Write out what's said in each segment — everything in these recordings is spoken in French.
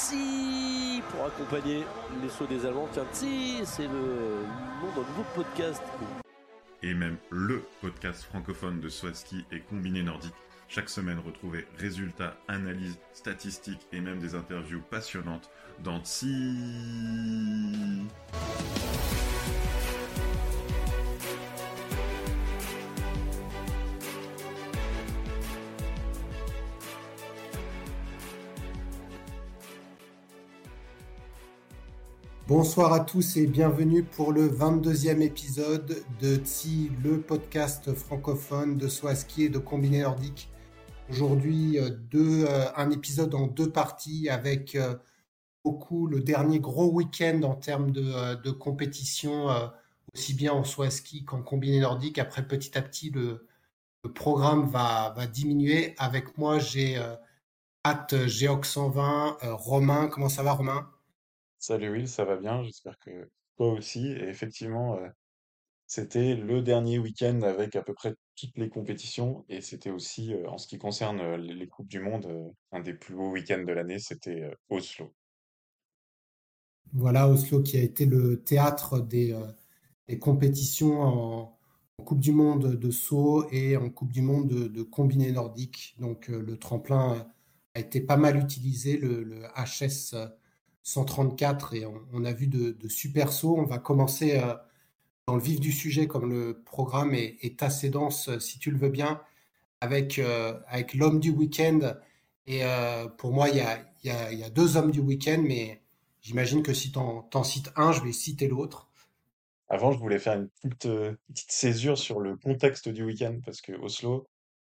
Tsi pour accompagner les sauts des Allemands. Tiens, Tsi, c'est le nom d'un nouveau podcast. Et même le podcast francophone de Swatsky et combiné nordique. Chaque semaine, retrouvez résultats, analyses, statistiques et même des interviews passionnantes dans Tsi. Bonsoir à tous et bienvenue pour le 22e épisode de TSI, le podcast francophone de saut à ski et de combiné nordique. Aujourd'hui, euh, euh, un épisode en deux parties avec euh, beaucoup le dernier gros week-end en termes de, compétition, aussi bien en saut à ski qu'en combiné nordique. Après, petit à petit, le, programme va, diminuer. Avec moi, j'ai At Géox 120, Romain. Comment ça va, Romain? Salut Will, ça va bien? J'espère que toi aussi. Et effectivement, euh, c'était le dernier week-end avec à peu près toutes les compétitions. Et c'était aussi, euh, en ce qui concerne euh, les, Coupes du Monde, un des plus beaux week-ends de l'année, c'était Oslo. Voilà, Oslo qui a été le théâtre des, compétitions en, Coupe du Monde de saut et en Coupe du Monde de, combiné nordique. Donc le tremplin a été pas mal utilisé, le HS 134 et on, a vu de, super sauts. On va commencer euh, dans le vif du sujet comme le programme est, assez dense, euh, si tu le veux bien, avec, euh, avec l'homme du week-end. Et pour moi, il y, a, y, a, deux hommes du week-end, mais j'imagine que si tu en, cites un, je vais citer l'autre. Avant, je voulais faire une petite, petite césure sur le contexte du week-end, parce que Oslo,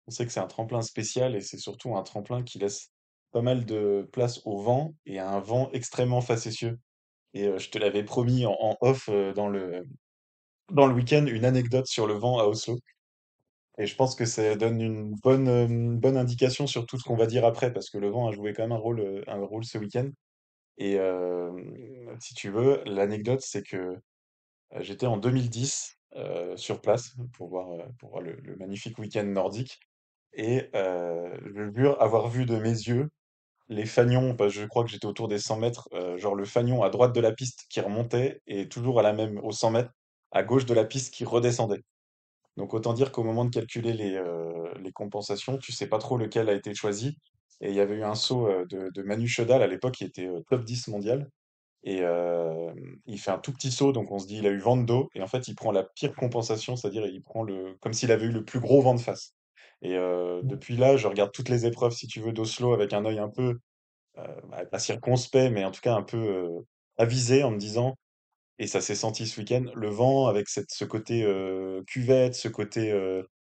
on sait que c'est un tremplin spécial et c'est surtout un tremplin qui laisse pas mal de place au vent et à un vent extrêmement facétieux. Et euh, je te l'avais promis en, off euh, dans le, dans le week-end, une anecdote sur le vent à Oslo. Et je pense que ça donne une bonne, euh, bonne indication sur tout ce qu'on va dire après, parce que le vent a joué quand même un rôle, un rôle ce week-end. Et si tu veux, l'anecdote, c'est que j'étais en 2010 sur place pour voir, pour voir le, magnifique week-end nordique. Et je jure avoir vu de mes yeux les fanions, bah, je crois que j'étais autour des 100 mètres, euh, genre le fanion à droite de la piste qui remontait et toujours à la même, aux 100 mètres, à gauche de la piste qui redescendait. Donc autant dire qu'au moment de calculer les, euh, les compensations, tu sais pas trop lequel a été choisi. Et il y avait eu un saut euh, de, de Manu Chodal à l'époque qui était top 10 mondial. Et il fait un tout petit saut, donc on se dit il a eu vent de dos. Et en fait, il prend la pire compensation, c'est-à-dire il prend le, comme s'il avait eu le plus gros vent de face. Et euh, depuis là, je regarde toutes les épreuves, si tu veux, d'Oslo avec un œil un peu, euh, bah, pas circonspect, mais en tout cas un peu euh, avisé en me disant, et ça s'est senti ce week-end, le vent avec cette, ce côté cuvette, ce côté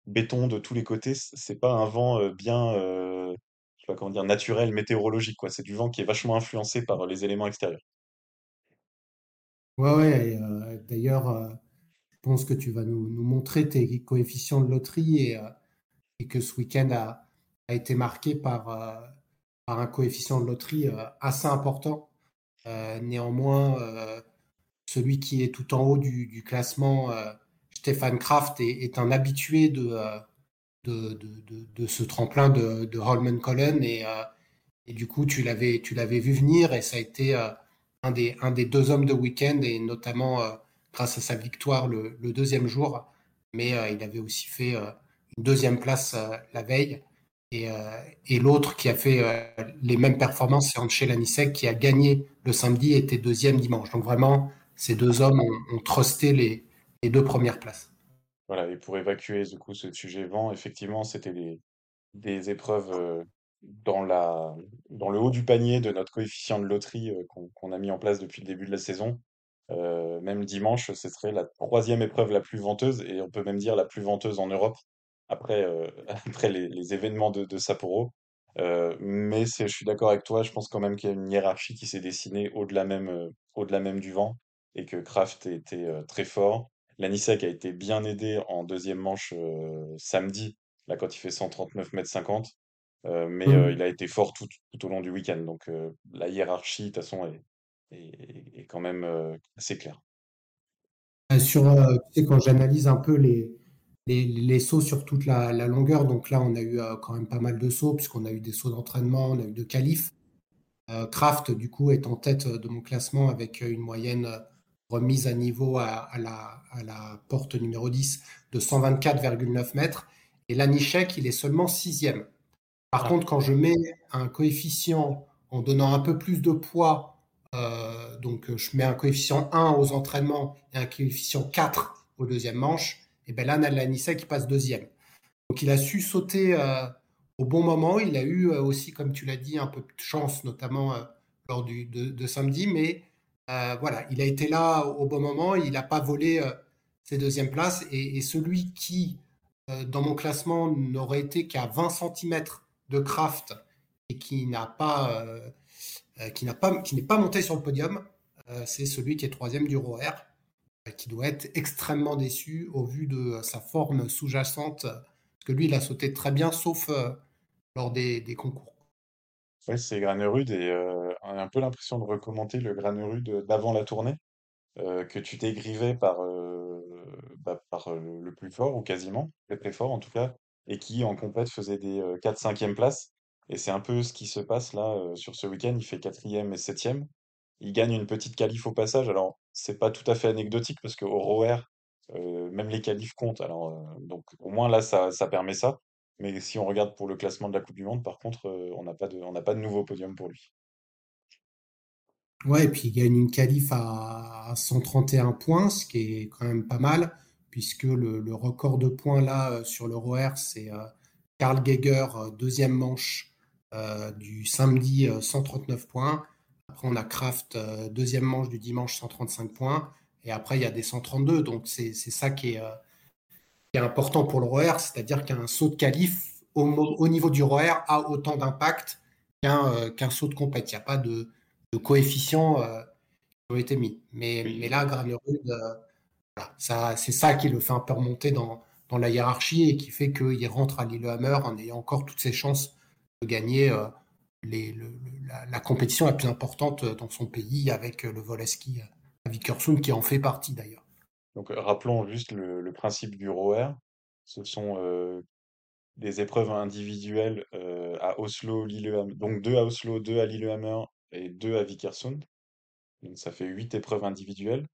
béton de tous les côtés, c'est pas un vent bien, je sais pas comment dire, naturel, météorologique, quoi. C'est du vent qui est vachement influencé par les éléments extérieurs. Ouais, ouais. D'ailleurs, je pense que tu vas nous, nous, montrer tes coefficients de loterie et et que ce week-end a, a, été marqué par, euh, par un coefficient de loterie euh, assez important. Euh, néanmoins, celui qui est tout en haut du, du classement, Stéphane Kraft, est, un habitué de, de, de, ce tremplin de, de Holman Cullen et, et, du coup, tu l'avais, vu venir et ça a été un, des, un des deux hommes de week-end et notamment grâce à sa victoire le deuxième jour. Mais il avait aussi fait deuxième place euh, la veille. Et, euh, et l'autre qui a fait euh, les mêmes performances, c'est Anche Lanisek qui a gagné le samedi et était deuxième dimanche. Donc vraiment, ces deux hommes ont, ont trusté les, deux premières places. Voilà, et pour évacuer du coup ce sujet vent, effectivement, c'était des, épreuves dans, le haut du panier de notre coefficient de loterie qu'on qu a mis en place depuis le début de la saison. Même dimanche, ce serait la troisième épreuve la plus venteuse, et on peut même dire la plus venteuse en Europe après, euh, après les, les, événements de, de Sapporo. Euh, mais je suis d'accord avec toi, je pense quand même qu'il y a une hiérarchie qui s'est dessinée au-delà même, euh, au-delà même du vent et que Kraft était très fort. Lanisek a été bien aidé en deuxième manche samedi, là quand il fait 139 mètres 50, euh, mais mmh. il a été fort tout, tout, au long du week-end. Donc la hiérarchie, de toute façon, est, est, est quand même assez claire. Sur, tu sais, quand j'analyse un peu les, les, les, sauts sur toute la, la, longueur. Donc là, on a eu euh, quand même pas mal de sauts, puisqu'on a eu des sauts d'entraînement, on a eu de qualifs. Kraft, du coup, est en tête de mon classement avec une moyenne remise à niveau à, la, à la, porte numéro 10 de 124,9 mètres. Et Lanichek, il est seulement sixième. Par ah. contre, quand je mets un coefficient en donnant un peu plus de poids, euh, donc je mets un coefficient 1 aux entraînements et un coefficient 4 au deuxième manche, et bien là, Lanichek, qui passe deuxième. Donc il a su sauter euh, au bon moment. Il a eu euh, aussi, comme tu l'as dit, un peu de chance, notamment lors du, de, samedi, mais voilà, il a été là au bon moment. Il n'a pas volé ses deuxièmes places. Et, celui qui, dans mon classement, n'aurait été qu'à 20 cm de Kraft et qui n'a n'est pas monté sur le podium, c'est celui qui est troisième du ROR, qui doit être extrêmement déçu au vu de sa forme sous-jacente parce que lui, il a sauté très bien, sauf euh, lors des, concours. Oui, c'est Granerud et euh, on a un peu l'impression de recommander le Granerud d'avant la tournée, euh, que tu grivé par, bah, le plus fort, ou quasiment, le très fort en tout cas, et qui en compète faisait des 4-5e places. Et c'est un peu ce qui se passe là sur ce week-end. Il fait 4e et 7e. Il gagne une petite qualif au passage. Alors, c'est pas tout à fait anecdotique parce qu'au ROR, euh, même les qualifs comptent. Alors, euh, donc au moins là, ça, permet ça. Mais si on regarde pour le classement de la Coupe du Monde, par contre, euh, on n'a pas de, on pas de nouveau podium pour lui. Ouais, et puis il gagne une qualif à 131 points, ce qui est quand même pas mal, puisque le, record de points là sur le ROR, c'est Karl Geiger, deuxième manche du samedi, 139 points. Après, on a Kraft, deuxième manche du dimanche, 135 points. Et après, il y a des 132. Donc, c'est ça qui est, euh, qui est, important pour le ROER, c'est-à-dire qu'un saut de qualif au, au, niveau du ROER a autant d'impact qu'un euh, qu'un saut de compète. Il n'y a pas de, de coefficient euh, qui ont été mis. Mais, mais là, Granerud, voilà, c'est ça qui le fait un peu remonter dans, dans la hiérarchie et qui fait qu'il rentre à Lillehammer en ayant encore toutes ses chances de gagner la, compétition la plus importante dans son pays avec le vol à ski Vickersund qui en fait partie d'ailleurs. Donc euh, rappelons juste le, principe du ROER. Ce sont euh, des épreuves individuelles euh, à Oslo. Donc deux à Oslo, deux à Lillehammer et deux à Vickersund. Donc ça fait huit épreuves individuelles.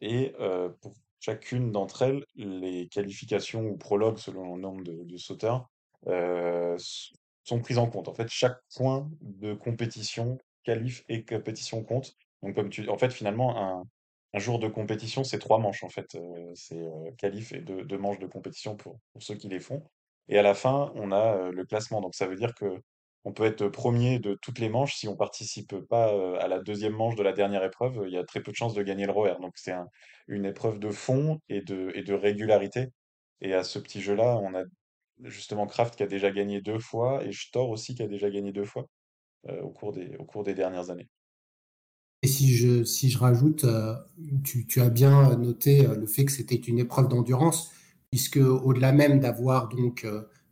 Et pour chacune d'entre elles, les qualifications ou prologues selon le nombre de, de sauteurs sont prises en compte. En fait, chaque point de compétition, qualif et compétition compte. Donc, comme tu, en fait, finalement, un, jour de compétition, c'est trois manches, en fait. Euh, c'est euh, qualif et deux, manches de compétition pour, ceux qui les font. Et à la fin, on a euh, le classement. Donc, ça veut dire que on peut être premier de toutes les manches. Si on participe pas à la deuxième manche de la dernière épreuve, il y a très peu de chances de gagner le ROER. Donc, c'est un, une épreuve de fond et de, et de régularité. Et à ce petit jeu-là, on a justement Kraft qui a déjà gagné deux fois et Stor aussi qui a déjà gagné deux fois au cours des, au cours des dernières années. Et si je, si je rajoute, euh, tu, tu, as bien noté euh, le fait que c'était une épreuve d'endurance, puisque au-delà même d'avoir donc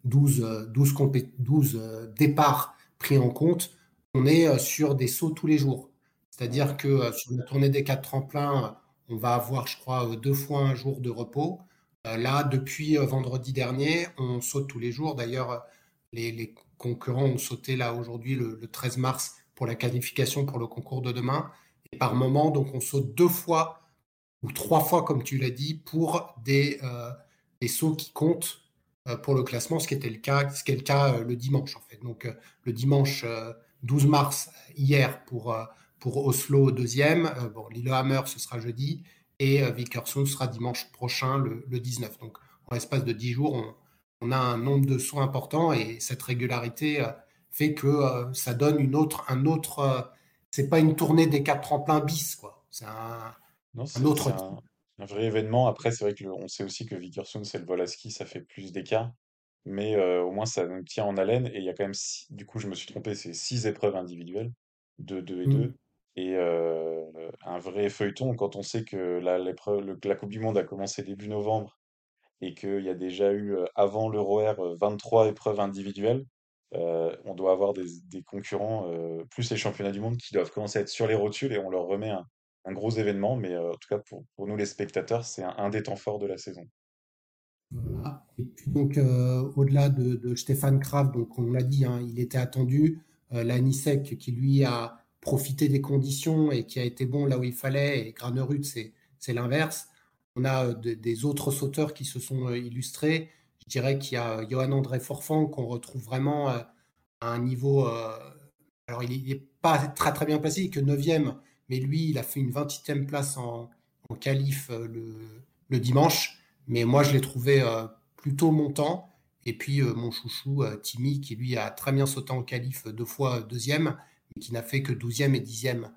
12, 12, 12 départs pris en compte, on est euh, sur des sauts tous les jours. C'est-à-dire que sur la tournée des quatre tremplins, on va avoir, je crois, deux fois un jour de repos. Là, depuis vendredi dernier, on saute tous les jours. D'ailleurs, les, concurrents ont sauté là aujourd'hui le, le 13 mars pour la qualification pour le concours de demain. Et par moment, donc on saute deux fois ou trois fois, comme tu l'as dit, pour des, euh, sauts qui comptent euh, pour le classement, ce qui était le cas, ce qui est le cas euh, le dimanche en fait. Donc le dimanche 12 mars hier pour pour Oslo deuxième, bon Lillehammer ce sera jeudi et euh, Vickerson sera dimanche prochain, le, 19. Donc, en l'espace de 10 jours, on, a un nombre de sauts important et cette régularité euh, fait que euh, ça donne une autre, un autre. c'est pas une tournée des quatre tremplins bis, quoi. C'est un, non, un autre. Un, un, vrai événement. Après, c'est vrai que on sait aussi que Vickerson, c'est le vol à ski, ça fait plus d'écart. Mais au moins, ça nous tient en haleine. Et il y a quand même, six, du coup, je me suis trompé, c'est six épreuves individuelles, de 2 et mm. 2 et euh, un vrai feuilleton quand on sait que la, Coupe du Monde a commencé début novembre et qu'il y a déjà eu euh, avant l'Euro R 23 épreuves individuelles. Euh, on doit avoir des, concurrents, plus les championnats du monde, qui doivent commencer à être sur les rotules et on leur remet un, gros événement. Mais en tout cas, pour, nous les spectateurs, c'est un, des temps forts de la saison. Voilà. Et puis donc, au-delà de, Stéphane Kraft, donc on l'a dit, hein, il était attendu. la NISEC qui lui a profité des conditions et qui a été bon là où il fallait. Et Granerud, c'est l'inverse. On a des autres sauteurs qui se sont illustrés. Je dirais qu'il y a Johan André Forfang qu'on retrouve vraiment à un niveau. alors, il n'est pas très très bien placé, il est que 9e, mais lui, il a fait une 28e place en, en qualif le, le dimanche. Mais moi, je l'ai trouvé euh, plutôt montant. Et puis, euh, mon chouchou, euh, Timmy, qui lui a très bien sauté en qualif deux fois deuxième, qui n'a fait que douzième et dixième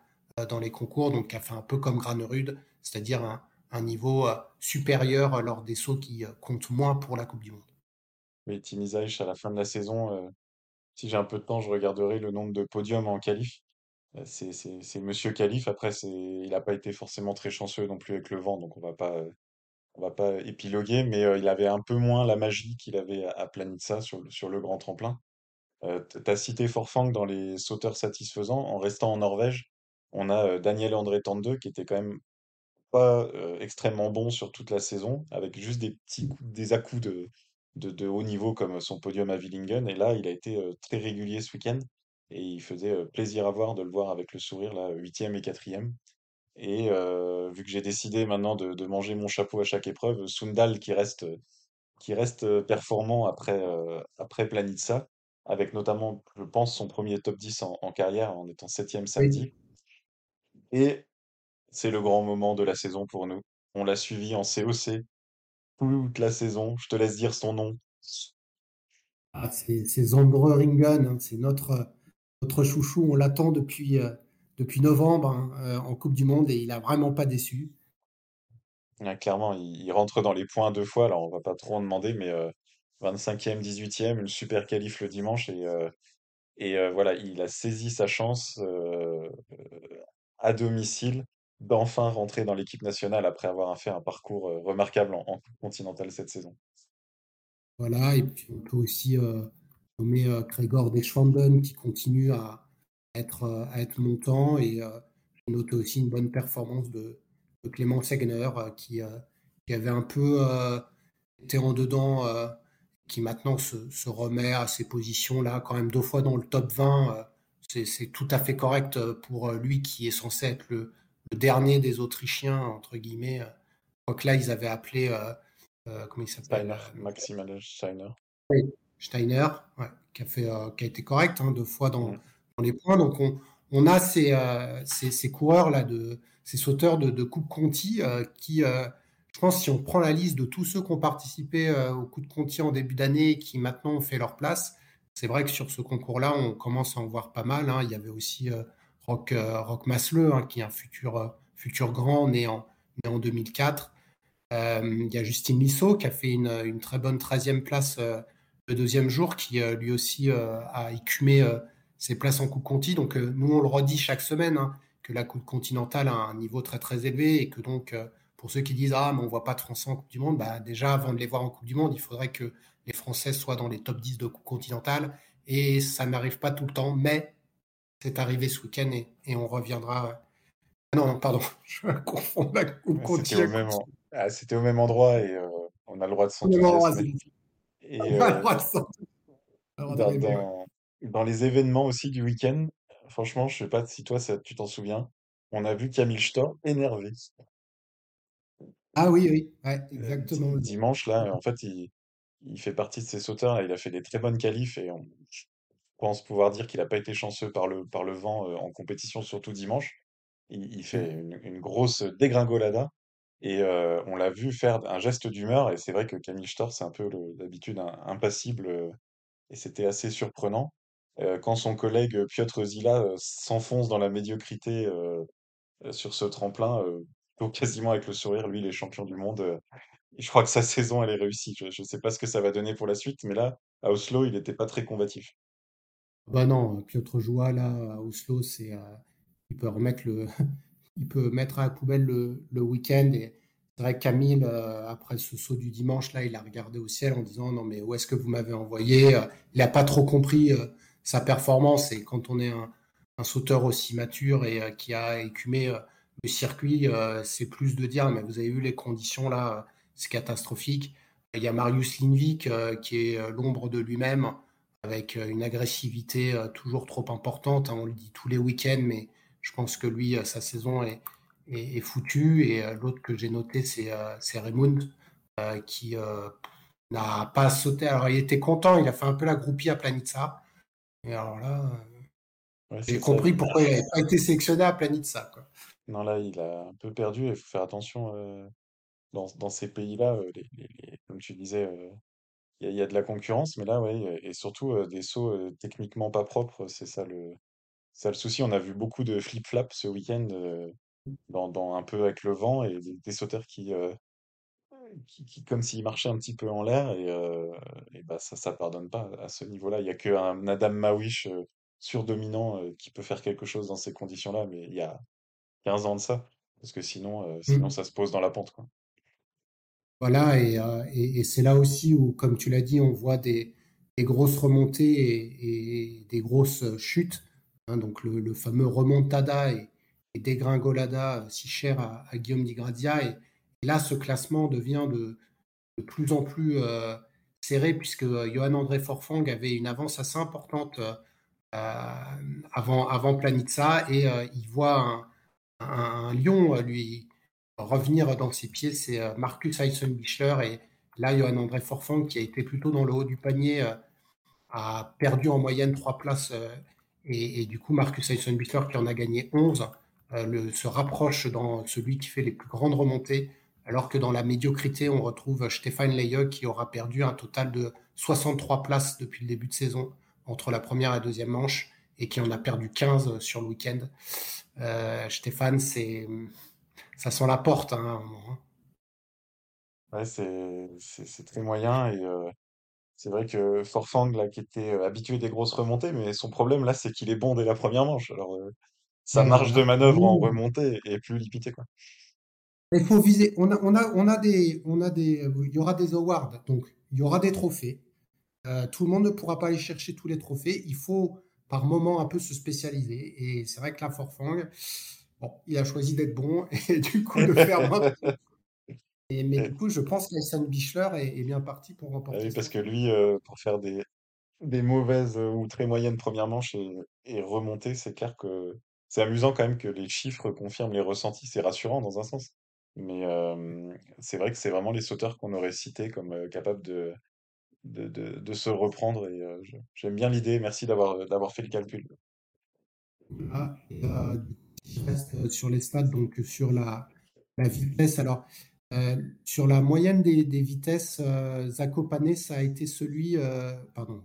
dans les concours, donc qui a fait un peu comme Granerud, c'est-à-dire un, niveau supérieur lors des sauts qui comptent moins pour la Coupe du Monde. Oui, Zaich, à la fin de la saison, si j'ai un peu de temps, je regarderai le nombre de podiums en qualif. C'est Monsieur Qualif. Après, il n'a pas été forcément très chanceux non plus avec le vent, donc on on va pas épiloguer, mais il avait un peu moins la magie qu'il avait à, Planitza sur le grand tremplin. Tu as cité Forfang dans les sauteurs satisfaisants. En restant en Norvège, on a Daniel André Tande qui était quand même pas extrêmement bon sur toute la saison, avec juste des petits coups, des à-coups de, haut niveau comme son podium à Willingen. Et là, il a été très régulier ce week-end et il faisait plaisir à voir de le voir avec le sourire, là, huitième et quatrième. Et euh, vu que j'ai décidé maintenant de, manger mon chapeau à chaque épreuve, Sundal qui reste, qui reste euh, performant après, euh, après Planitza, avec notamment, je pense, son premier top 10 en, en carrière en étant septième samedi. Et c'est le grand moment de la saison pour nous. On l'a suivi en COC toute la saison. Je te laisse dire son nom. Ah, c'est Zandre Ringen, hein. c'est notre, notre chouchou. On l'attend depuis, depuis novembre hein, euh, en Coupe du Monde et il a vraiment pas déçu. clairement, il, rentre dans les points deux fois. Alors, on va pas trop en demander, mais 25e, 18e, une super qualif le dimanche. Et, euh, et euh, voilà, il a saisi sa chance à domicile d'enfin rentrer dans l'équipe nationale après avoir fait un parcours remarquable en, Coupe continentale cette saison. Voilà, et puis on peut aussi nommer Gregor Deschwanden qui continue à, être, euh, à être montant. Et euh, noté aussi une bonne performance de, Clément Segner euh, qui, qui, avait un peu été en dedans, qui maintenant se, remet à ses positions-là, quand même deux fois dans le top 20. c'est tout à fait correct pour lui qui est censé être le, dernier des Autrichiens, entre guillemets. Je crois que là, ils avaient appelé. comment il s'appelle Steiner, Steiner. Steiner, qui, a fait, qui a été correct hein, deux fois dans, mm les points. Donc, on, a euh, ces, ces, coureurs-là, de, ces sauteurs de, de Coupe Conti euh, qui, euh, je pense, si on prend la liste de tous ceux qui ont participé au Coup de Conti en début d'année et qui maintenant ont fait leur place, c'est vrai que sur ce concours-là, on commence à en voir pas mal. Hein. Il y avait aussi Rock, Rock Masleux, hein, qui est un futur, futur grand, né en, né en 2004. il y a Justine Lissot qui a fait une, très bonne 13e place le deuxième jour, qui lui aussi a écumé ses places en Coupe Conti. Donc, euh, nous, on le redit chaque semaine hein, que la Coupe continentale a un niveau très, très élevé et que donc, euh, pour ceux qui disent Ah, mais on ne voit pas de Français en Coupe du Monde, bah, déjà, avant de les voir en Coupe du Monde, il faudrait que les Français soient dans les top 10 de Coupe continentale. Et ça n'arrive pas tout le temps, mais c'est arrivé ce week-end et, on reviendra. Ah non, non, pardon, je confonds la Coupe Conti. Ah, c'était au, même endroit et euh, on a le droit de s'enthousiasmer. On a le droit de s'enthousiasmer dans les événements aussi du week-end, franchement, je sais pas si toi, ça, tu t'en souviens, on a vu Camille Stor énervé. Ah oui, oui, ouais, euh, exactement. dimanche, là, en fait, il, il fait partie de ces sauteurs. il a fait des très bonnes qualifs et on, je pense pouvoir dire qu'il n'a pas été chanceux par le, par le vent euh, en compétition, surtout dimanche. Il, il fait une, une grosse dégringolada et euh, on l'a vu faire un geste d'humeur. Et c'est vrai que Camille Stor, c'est un peu d'habitude impassible et c'était assez surprenant. Euh, quand son collègue Piotr Zila euh, s'enfonce dans la médiocrité euh, sur ce tremplin, quasiment avec le sourire, lui, il est champion du monde. je crois que sa saison, elle est réussie. Je ne sais pas ce que ça va donner pour la suite, mais là, à Oslo, il n'était pas très combatif. Bah non, Piotr Joua, là, à Oslo, c'est, il peut remettre le, il peut mettre à la poubelle le, le week-end. Et c'est vrai que Camille, après ce saut du dimanche, là, il a regardé au ciel en disant non mais où est-ce que vous m'avez envoyé Il n'a pas trop compris sa performance. Et quand on est un, sauteur aussi mature et euh, qui a écumé euh, le circuit, euh, c'est plus de dire, mais vous avez vu les conditions là, c'est catastrophique. Il y a Marius Lindvik qui est l'ombre de lui-même, avec une agressivité toujours trop importante. Hein, on le dit tous les week-ends, mais je pense que lui, sa saison est, est, foutue. Et l'autre que j'ai noté, c'est Raymond, qui n'a pas sauté. Alors, il était content, il a fait un peu la groupie à Planitza. Et alors là, j'ai compris pourquoi il n'avait pas été sélectionné à Planitza. Quoi. Non, là, il a un peu perdu. Il faut faire attention dans, dans, ces pays-là. comme tu disais, il y, a de la concurrence, mais là, ouais, et surtout des sauts techniquement pas propres, c'est ça le, ça le souci. On a vu beaucoup de flip-flap ce week-end, dans, dans, un peu avec le vent, et des, sauteurs qui, qui, comme s'ils marchaient un petit peu en l'air, et, et bah, ça, ça pardonne pas à ce niveau-là. Il y a qu'un Adam Mawish surdominant qui peut faire quelque chose dans ces conditions-là, mais il y a 15 ans de ça, parce que sinon, sinon mmh. ça se pose dans la pente, quoi. Voilà, euh, et, et, c'est là aussi où, comme tu l'as dit, on voit des, grosses remontées et, des grosses chutes. Hein, donc le, fameux remontada et, dégringolada euh, si cher à, Guillaume Di Grazia. Et, là, ce classement devient de, plus en plus euh, serré puisque Johan André Forfang avait une avance assez importante avant, avant Planitza et il voit un, lion lui revenir dans ses pieds, c'est euh, Marcus Eisenbichler. Et là, Johan André Forfang, qui a été plutôt dans le haut du panier, euh, a perdu en moyenne trois places. Euh, et, du coup, Marcus Eisenbichler, qui en a gagné 11, le, se rapproche dans celui qui fait les plus grandes remontées. Alors que dans la médiocrité, on retrouve Stéphane Leye qui aura perdu un total de 63 places depuis le début de saison entre la première et la deuxième manche et qui en a perdu 15 sur le week-end. Stéphane, c'est ça sent la porte. Hein, hein. Ouais, c'est très moyen et euh, c'est vrai que Forfang là, qui était euh, habitué des grosses remontées, mais son problème là, c'est qu'il est bon dès la première manche. Alors euh, sa marge de manœuvre en remontée est plus limitée quoi. Il faut viser. On a, on a, on a des, on a des, il y aura des awards, donc il y aura des trophées. tout le monde ne pourra pas aller chercher tous les trophées. Il faut par moment un peu se spécialiser. Et c'est vrai que la Forfang, il a choisi d'être bon et du coup de faire Et, mais du coup, je pense qu'Alexandre Bichler est, bien parti pour remporter. Ah oui, parce que lui, euh, pour faire des, des mauvaises ou très moyennes premières manches et, et remonter, c'est clair que c'est amusant quand même que les chiffres confirment les ressentis. C'est rassurant dans un sens. Mais euh, c'est vrai que c'est vraiment les sauteurs qu'on aurait cités comme euh, capables de, de, de, se reprendre. Et j'aime bien l'idée. Merci d'avoir d'avoir fait le calcul. Ah, reste euh, sur les stats, donc sur la, vitesse. Alors, euh, sur la moyenne des, vitesses, euh, Zakopane, ça a été celui. pardon.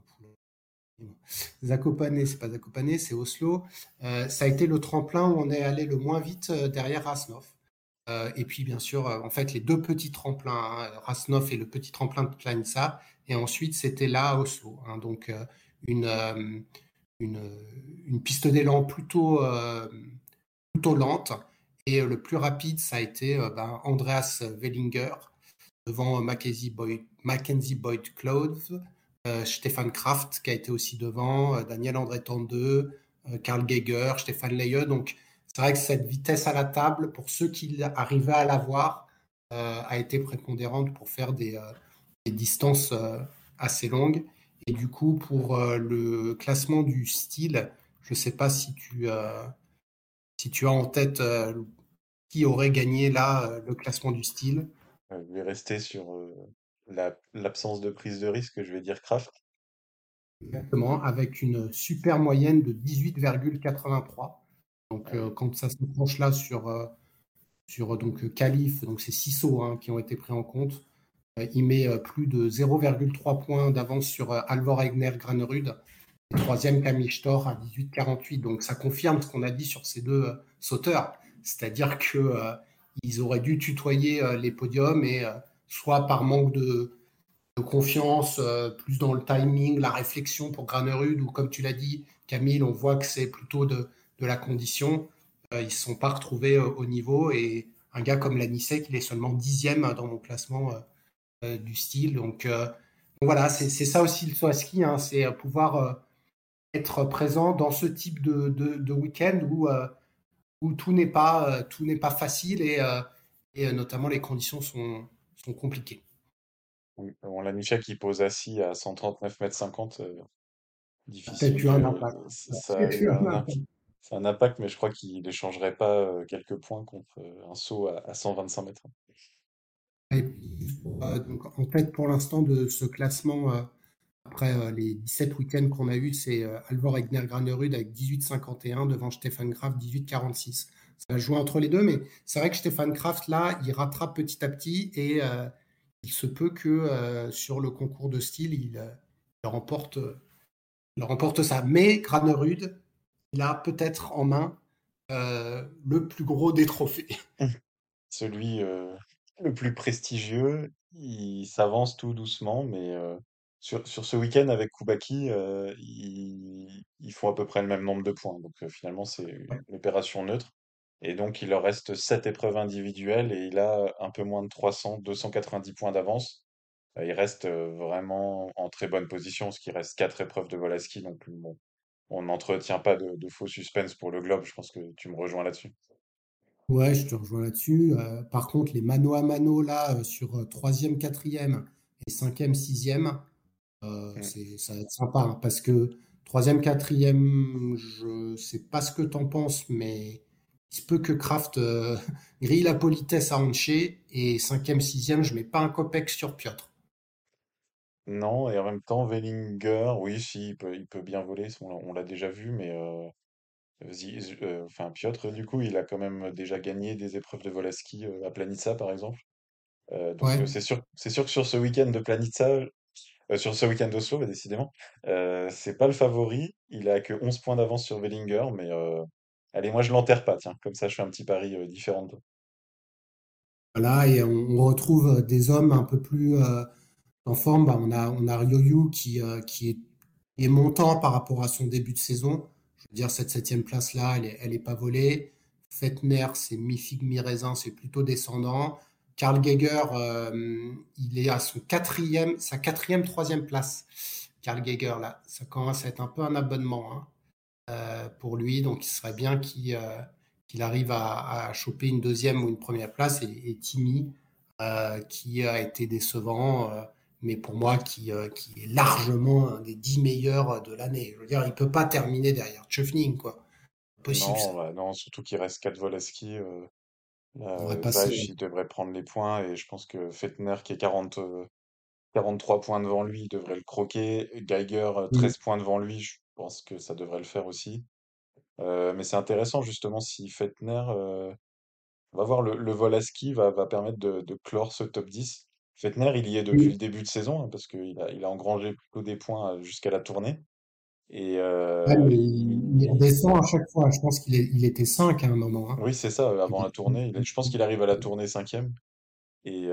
Zakopane, c'est pas Zakopane, c'est Oslo. ça a été le tremplin où on est allé le moins vite derrière Rasnov. et puis, bien sûr, en fait, les deux petits tremplins, hein, Rasnov et le petit tremplin de Plansa. Et ensuite, c'était là à Oslo. Hein. donc, une, une, une, piste d'élan plutôt plutôt lente. Et euh, le plus rapide, ça a été euh, ben, Andreas Wellinger devant Mackenzie Boyd, Mackenzie Boyd Clothes, euh, Stéphane Kraft qui a été aussi devant, Daniel André Tandeux, Karl Geiger, Stéphane Leye. Donc c'est vrai que cette vitesse à la table, pour ceux qui arrivaient à l'avoir, a été prépondérante pour faire des, des distances assez longues. Et du coup, pour le classement du style, je ne sais pas si tu, si tu as en tête euh, qui aurait gagné là euh, le classement du style. Euh, je vais rester sur l'absence de prise de risque, je vais dire Kraft. Exactement, avec une super moyenne de 18,83. Donc quand ça se penche là sur, sur donc Calif, donc c'est six sauts hein, qui ont été pris en compte, il met plus de 0,3 points d'avance sur Alvor Egner Granerud Troisième Camille Stor à 18,48. Donc ça confirme ce qu'on a dit sur ces deux euh, sauteurs. C'est-à-dire qu'ils euh, auraient dû tutoyer euh, les podiums et soit par manque de, confiance, plus dans le timing, la réflexion pour Granerud, ou comme tu l'as dit, Camille, on voit que c'est plutôt de, la condition. ils ne se sont pas retrouvés au niveau. Et un gars comme Lanisek, il est seulement dixième dans mon classement du style. Donc, voilà, c'est ça aussi le saut à ski, hein, c'est pouvoir être présent dans ce type de, de, week-end où, euh, où tout n'est pas, euh, tout pas facile et, euh, et notamment les conditions sont, sont compliquées. Oui, on l'a qui pose assis à 139 mètres 50, difficile. eu un impact. Ça a eu un impact. C'est un impact, mais je crois qu'il n'échangerait pas quelques points contre un saut à, 125 mètres. En fait, pour l'instant, de ce classement, après les 17 week-ends qu'on a eu, c'est Alvor Egner Granerud avec 18,51 devant Stefan Graf 18,46. Ça a joué entre les deux, mais c'est vrai que Stefan Kraft, là, il rattrape petit à petit et il se peut que sur le concours de style, il, remporte, il remporte ça. Mais Granerud, il a peut-être en main le plus gros des trophées. Celui le plus prestigieux, il s'avance tout doucement, mais sur, sur, ce week-end avec Koubaki, ils, ils, font à peu près le même nombre de points. Donc finalement, c'est une opération neutre. Et donc, il leur reste 7 épreuves individuelles et il a un peu moins de 300, 290 points d'avance. Euh, il reste euh, vraiment en très bonne position, parce qu'il reste 4 épreuves de vol à ski. Donc, bon, on n'entretient pas de, faux suspense pour le globe. Je pense que tu me rejoins là-dessus. Ouais, je te rejoins là-dessus. Euh, par contre, les mano à mano, là, sur 3e, 4e et 5e, 6e, mmh. ça va être sympa. Hein, parce que 3e, 4e, je sais pas ce que tu en penses, mais il se peut que Kraft euh, grille la politesse à Hanché et cinquième, sixième, je mets pas un copec sur Piotr. Non, et en même temps, Wellinger, oui, si, il peut, il peut bien voler, on l'a déjà vu, mais euh, euh, enfin, Piotr, du coup, il a quand même déjà gagné des épreuves de vol à ski à Planitza, par exemple. donc c'est sûr, c'est sûr que sur ce week-end de Planitza, sur ce week-end d'Oslo, bah, décidément, c'est pas le favori. Il a que 11 points d'avance sur Wellinger, mais Allez, moi je l'enterre pas, tiens, comme ça je fais un petit pari euh, différent de Voilà, et on, retrouve euh, des hommes un peu plus euh, en forme. Bah, on a, on a Ryoyu qui, qui est, montant par rapport à son début de saison. Dire, cette septième place-là, elle n'est elle est pas volée. Fettner, c'est mi-figue, mi-raisin, c'est plutôt descendant. Karl Geiger, il est à son quatrième, sa quatrième, troisième place. Karl Geiger, là, ça commence à être un peu un abonnement. Hein. Euh, pour lui. Donc, il serait bien qu'il euh, arrive à, choper une deuxième ou une première place. Et, Timmy, euh, qui a été décevant, mais pour moi, qui, qui, est largement un des dix meilleurs de l'année. Je veux dire, il peut pas terminer derrière Chufning, quoi. Possible. Non, non surtout qu'il reste quatre vols à ski. il devrait prendre les points et je pense que Fettner qui est 40, 43 points devant lui, il devrait le croquer. Geiger, 13 mmh. points devant lui, je pense que ça devrait le faire aussi. Euh, mais c'est intéressant justement si Fettner, euh, on va voir le, vol à ski va, va permettre de, clore ce top 10. Fettner, il y est depuis le début de saison hein, parce qu'il a, il a engrangé plutôt des points euh, jusqu'à la tournée. Et il, redescend à chaque fois. Je pense qu'il il était 5 à un moment. Hein. Oui, c'est ça, avant la tournée. je pense qu'il arrive à la tournée cinquième. Et,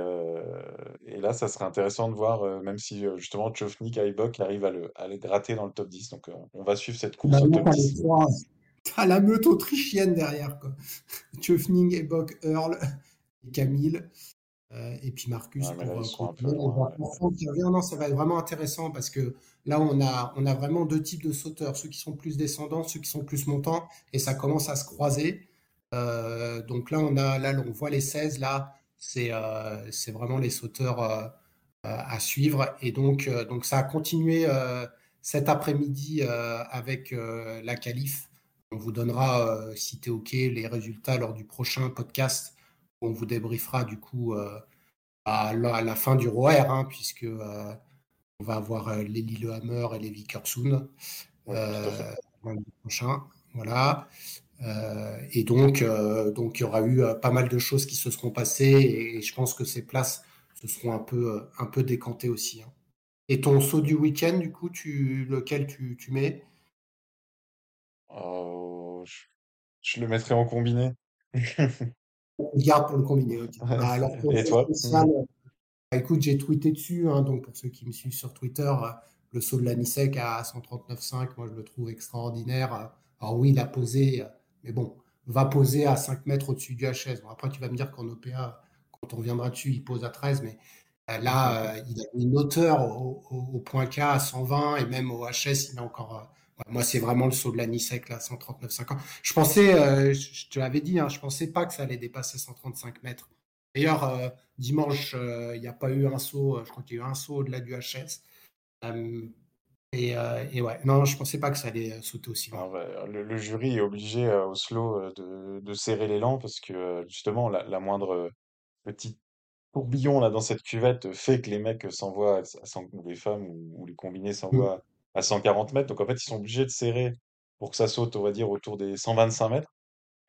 et, là, ça serait intéressant de voir, même si justement Chofnik, Aibok arrive à le, à le gratter dans le top 10. Donc on va suivre cette course au top 10. T'as la meute autrichienne derrière. Quoi. Chofning, Aibok, Earl et Camille. Et puis Marcus pour, Non, ça va être vraiment intéressant parce que là, on a, on a vraiment deux types de sauteurs, ceux qui sont plus descendants, ceux qui sont plus montants, et ça commence à se croiser. donc là, on a, là, on voit les 16 là. Euh, c'est vraiment les sauteurs euh, à suivre. Et donc, euh, donc ça a continué cet après-midi avec la qualif. On vous donnera, si tu es OK, les résultats lors du prochain podcast. On vous débriefera du coup à, la, fin du ROR, hein, puisque on va avoir les Lillehammer et les Vickersund ouais, prochain. Voilà. Euh, et donc, euh, donc, il y aura eu euh, pas mal de choses qui se seront passées et, je pense que ces places se seront un peu, un peu décantées aussi. Hein. Et ton saut du week-end, du coup, tu, lequel tu, tu mets? Je, le mettrai en combiné. Garde pour le combiné. Bah, et toi bah, Écoute, j'ai tweeté dessus, hein, donc pour ceux qui me suivent sur Twitter, le saut de la Nisek à 139,5, moi je le trouve extraordinaire. Alors oui, il a posé mais bon, va poser à 5 mètres au-dessus du HS. après, tu vas me dire qu'en OPA, quand on reviendra dessus, il pose à 13, mais euh, là, euh, il a une hauteur au, point K à 120 et même au HS, il a encore. Euh, moi, c'est vraiment le saut de la Nisek, là, 139,50. Je pensais, je te l'avais dit, hein, je pensais pas que ça allait dépasser 135 mètres. D'ailleurs, dimanche, il n'y a pas eu un saut, je crois qu'il y a eu un saut au-delà du HS. Et, et, ouais, non, je pensais pas que ça allait sauter aussi loin. le, le, jury est obligé à Oslo de, de serrer l'élan parce que justement, la, la moindre petite tourbillon là dans cette cuvette fait que les mecs s'envoient à 100, ou les femmes ou, les combinés Mm. s'envoient à 140 mètres. Donc en fait, ils sont obligés de serrer pour que ça saute, on va dire, autour des 125 mètres.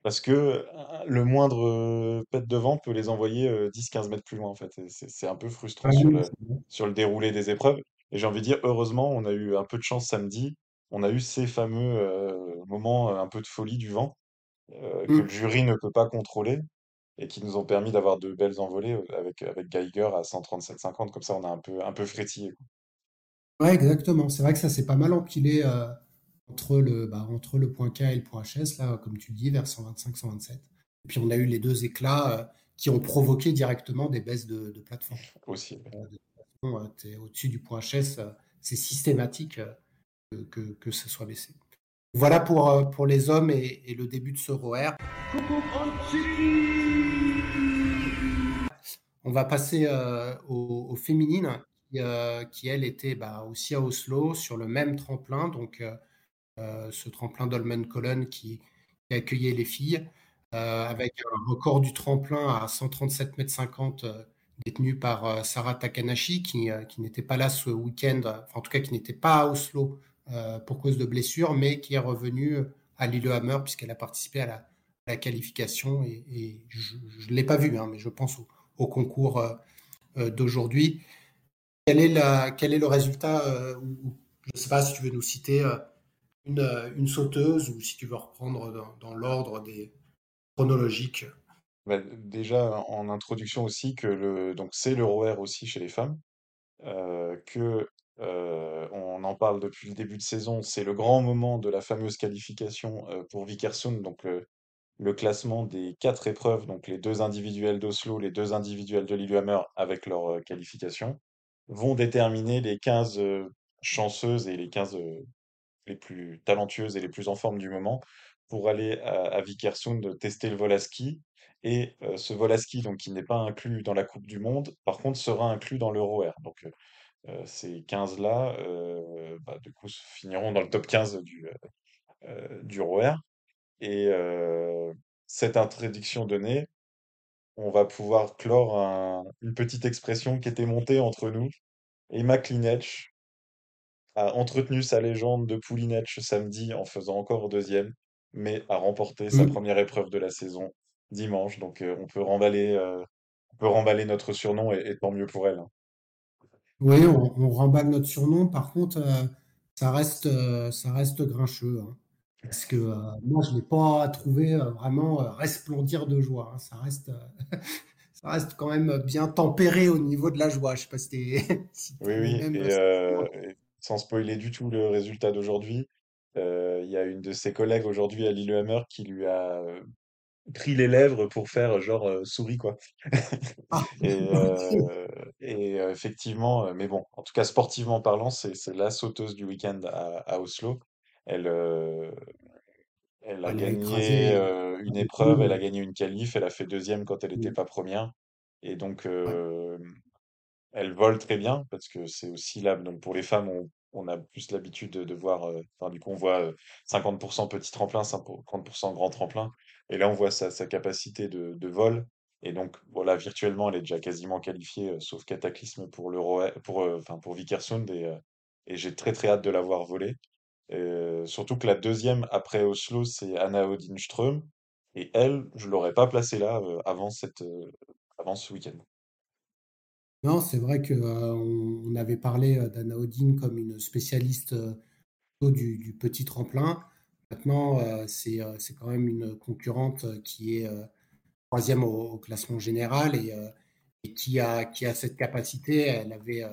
Parce que euh, le moindre euh, pet de vent peut les envoyer euh, 10-15 mètres plus loin, en fait. Et C'est c'est un peu frustrant Ah sur le, sur le déroulé des épreuves. Et j'ai envie de dire, heureusement, on a eu un peu de chance samedi. On a eu ces fameux euh, moments euh, un peu de folie du vent euh, que le Mm. jury ne peut pas contrôler et qui nous ont permis d'avoir de belles envolées euh, avec, avec Geiger à 137,50. Comme ça, on a un peu, un peu frétillé. quoi. Ouais, exactement. C'est vrai que ça s'est pas mal empilé euh, entre le, bah, entre le point K et le point HS, là, comme tu le dis, vers 125-127. Et puis on a eu les deux éclats euh, qui ont provoqué directement des baisses de, de plateforme. Aussi. Euh, euh, au-dessus du point HS, euh, c'est systématique euh, que, que, que ça soit baissé. Voilà pour, euh, pour les hommes et, et le début de ce ROR. On va passer euh, aux, aux féminines qui, euh, qui, elles, étaient bah, aussi à Oslo sur le même tremplin, donc euh, euh, ce tremplin d'Holmenkollen qui, qui accueillait les filles, avec un record du tremplin à 137 mètres 50 détenu par Sarah Takanashi, qui, n'était pas là ce week-end, en tout cas qui n'était pas à Oslo pour cause de blessure, mais qui est revenue à Lillehammer puisqu'elle a participé à la, qualification et, je ne l'ai pas vu, hein, mais je pense au, concours d'aujourd'hui. Quel est, le résultat euh, Je ne sais pas si tu veux nous citer euh, une, une, sauteuse ou si tu veux reprendre dans, l'ordre des chronologiques. Bah, déjà, en introduction aussi, que le, donc c'est aussi chez les femmes, euh, que euh, on en parle depuis le début de saison, c'est le grand moment de la fameuse qualification euh, pour Vikersund, donc le, le classement des quatre épreuves, donc les deux individuels d'Oslo, les deux individuels de Lillehammer avec leur euh, qualification, vont déterminer les 15 euh, chanceuses et les 15 euh, les plus talentueuses et les plus en forme du moment pour aller à, à Vikersund tester le vol à ski. Et ce vol à ski, donc, qui n'est pas inclus dans la Coupe du Monde, par contre, sera inclus dans l'Euro Air. Donc, ces 15-là, euh, bah, du coup, finiront dans le top 15 du, du. Et cette introduction donnée, on va pouvoir clore un- une petite expression qui était montée entre nous. Emma Klinetch a entretenu sa légende de Poulinetch samedi en faisant encore deuxième, mais a remporté sa Mm. première épreuve de la saison dimanche. Donc euh, on peut remballer, euh, on peut remballer notre surnom et, et tant mieux pour elle. hein. Oui, on, on, remballe notre surnom. Par contre, euh, ça, reste, euh, ça reste grincheux. Hein, parce que euh, moi, je ne l'ai pas trouvé euh, vraiment resplendir de joie. Hein, ça, reste, ça reste quand même bien tempéré au niveau de la joie. Je ne sais pas si tu si Oui, oui, même. et, euh, et sans spoiler du tout le résultat d'aujourd'hui, euh, il y a une de ses collègues aujourd'hui à Lillehammer qui lui a euh, pris les lèvres pour faire genre euh, souris quoi. Ah, Et, euh, euh, effectivement, euh, mais bon, en tout cas sportivement parlant, c'est c'est la sauteuse du week-end à, à Oslo. Elle, elle a Elle gagné écrasé euh, une épreuve, elle a gagné une qualif, elle a fait deuxième quand elle n'était euh, pas première. Et donc, ouais. elle vole très bien parce que c'est aussi là, donc pour les femmes, on, on a plus l'habitude de, de voir, euh, enfin, du coup, on voit euh, 50% petit tremplin, 50% grand tremplin. Et là, on voit sa, sa capacité de, de vol. Et donc, voilà, virtuellement, elle est déjà quasiment qualifiée, sauf cataclysme pour pour, enfin, pour. Et, euh, et j'ai très, très hâte de la voir voler. Euh, surtout que la deuxième après Oslo, c'est Anna Odinström. Et elle, je l'aurais pas placée là euh, avant cette, euh, avant ce week-end. Non, c'est vrai qu'on on on avait parlé d'Anna Odin comme une spécialiste du, petit tremplin. Maintenant, c'est quand même une concurrente qui est troisième au, classement général et, et qui, a, qui a cette capacité. Elle, avait,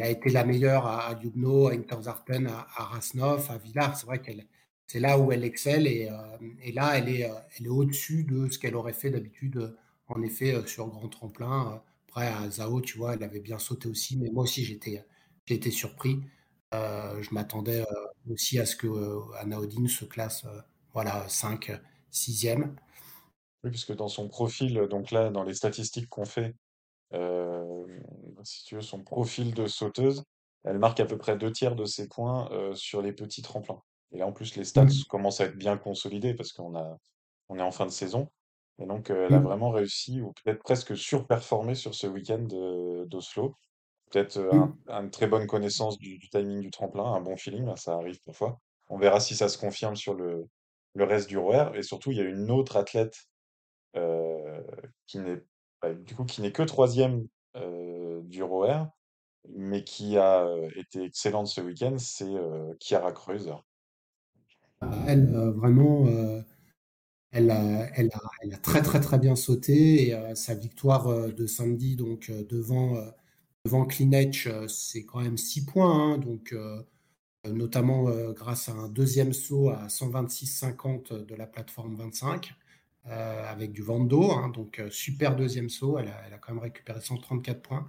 elle a été la meilleure à, Ljubno, à Interzarten, à, à Rasnov, à Villars. C'est vrai qu'elle c'est là où elle excelle et, euh, là, elle est, euh, elle est au-dessus de ce qu'elle aurait fait d'habitude, euh, en effet, sur grand tremplin. Après, à Zao, tu vois, elle avait bien sauté aussi, mais moi aussi, j'étais j'ai surpris. Je m'attendais aussi à ce que Anna Odin se classe voilà, 5, 6e. Oui, puisque dans son profil, donc là, dans les statistiques qu'on fait, si tu veux, son profil de sauteuse, elle marque à peu près deux tiers de ses points euh, sur les petits tremplins. Et là, en plus, les stats Mm. commencent à être bien consolidés parce qu'on a, on est en fin de saison. Et donc, euh, elle a Mm. vraiment réussi, ou peut-être presque surperformé sur ce week-end d'Oslo. Peut-être euh, un, Mm. une très bonne connaissance du, du timing du tremplin, un bon feeling, là, ça arrive parfois. On verra si ça se confirme sur le, le reste du ROER. Et surtout, il y a une autre athlète euh, qui n'est du coup qui n'est que troisième du ROER, mais qui a été excellente ce week-end, c'est Chiara Kreuzer. Elle, vraiment, elle a, très très très bien sauté et sa victoire de samedi donc devant devant c'est quand même 6 points, hein, donc notamment grâce à un deuxième saut à 126,50 de la plateforme 25 euh, avec du d'eau, hein, donc euh, super deuxième saut, elle a, quand même récupéré 134 points.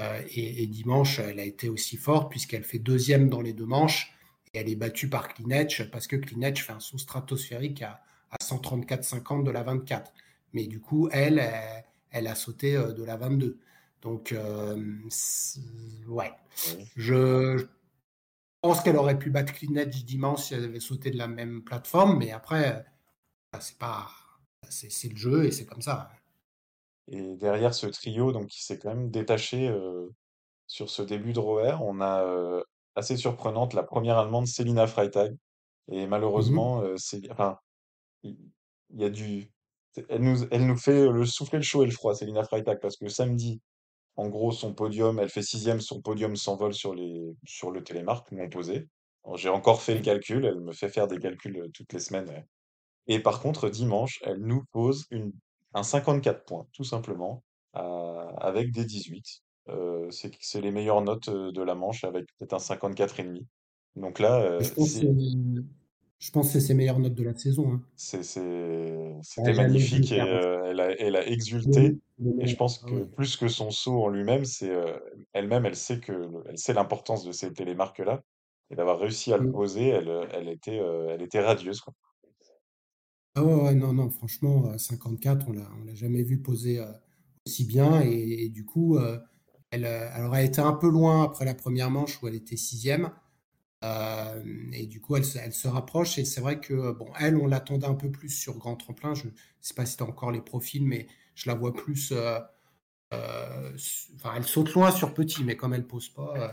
Euh, et, et dimanche, elle a été aussi forte puisqu'elle fait deuxième dans les deux manches et elle est battue par Klinech parce que Klinech fait un saut stratosphérique à, à 134,50 de la 24. Mais du coup, elle, elle, a sauté euh, de la 22. Donc, ouais. Je pense qu'elle aurait pu battre Klinech dimanche si elle avait sauté de la même plateforme, mais après, c'est pas, c'est le jeu et c'est comme ça. Et derrière ce trio, donc qui s'est quand même détaché euh, sur ce début de ROER, on a euh, assez surprenante la première Allemande, Selina Freitag. Et Mhm. malheureusement, euh, c'est, enfin, il il y a du, elle nous, elle nous fait le souffler le chaud et le froid, Selina Freitag, parce que samedi, En gros, son podium, elle fait sixième, son podium s'envole sur les, sur le télémark non posé. J'ai encore fait le calcul, elle me fait faire des calculs toutes les semaines. Et par contre, dimanche, elle nous pose une, un 54 points, tout simplement, avec des 18. Euh, c'est, c'est les meilleures notes euh, de la manche, avec peut-être un 54,5. Donc là, Je euh, pense que c'est, c'est je pense que c'est ses meilleures notes de la saison. hein. c'était magnifique et euh, elle a, elle a le- exulté. Et je pense ah que plus que son saut en lui-même, c'est elle-même, elle sait que le- elle sait l'importance de ces télémarques-là et d'avoir réussi à le poser, elle, elle était, elle était radieuse, quoi. Ah ouais, ouais, non, non, franchement, euh, 54, on l'a, on l'a jamais vu poser euh, aussi bien. Et, et du coup, euh, elle, euh, elle été un peu loin après la première manche où elle était sixième. Euh, et du coup, elle, se- elle se rapproche. Et c'est vrai que, euh, bon, elle, on l'attendait un peu plus sur grand tremplin. Je ne sais pas si tu as encore les profils, mais je la vois plus. euh, euh, su- enfin, elle saute loin sur petit, mais comme elle pose pas, euh,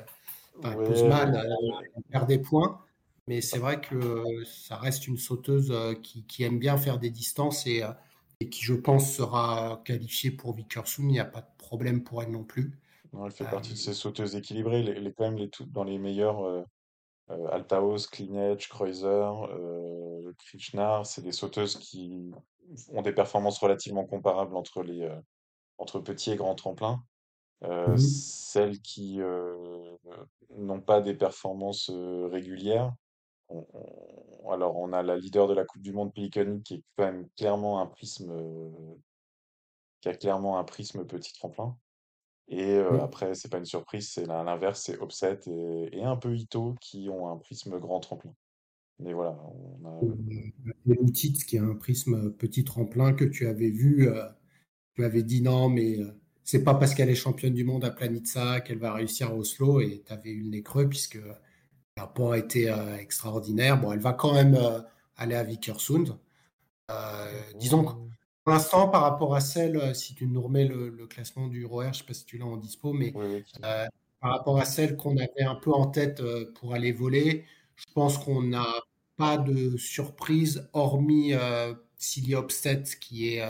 enfin, elle pose Ouais, mal, euh, elle perd des points. Mais c'est vrai que euh, ça reste une sauteuse euh, qui, qui aime bien faire des distances et, euh, et qui, je pense, sera qualifiée pour Vickersund. Il n'y a pas de problème pour elle non plus. non, elle fait Euh, partie de ces sauteuses équilibrées. Les, les- quand même les dans les meilleurs euh, Altaos, Klinec, Kreuzer, euh, Krishnar, c'est des sauteuses qui ont des performances relativement comparables entre les entre petits et grands tremplins. Euh, mhm, celles qui euh, n'ont pas des performances euh, régulières. On- on- alors, on a la leader de la Coupe du Monde, Pelikoni, qui est quand même clairement un prisme, euh, qui a clairement un prisme petit tremplin. Et euh, mhm. après, c'est pas une surprise, c'est l'in- l'inverse, c'est Opset et, et un peu Ito qui ont un prisme grand tremplin. Mais voilà, on a, Et Lutic, qui est un prisme petit tremplin que tu avais vu, euh, tu avais dit non, mais euh, c'est pas parce qu'elle est championne du monde à Planitza qu'elle va réussir à Oslo et tu avais eu le nez creux puisque n'a pas été euh, extraordinaire. Bon, elle va quand même euh, aller à Vickersund. Euh, disons que pour l'instant, par rapport à celle, si tu nous remets le, le classement du ROR, je ne sais pas si tu l'as en dispo, mais Oui, oui, qui- euh, par rapport à celle qu'on avait un peu en tête euh, pour aller voler, je pense qu'on n'a pas de surprise, hormis euh, Silly Opset qui est,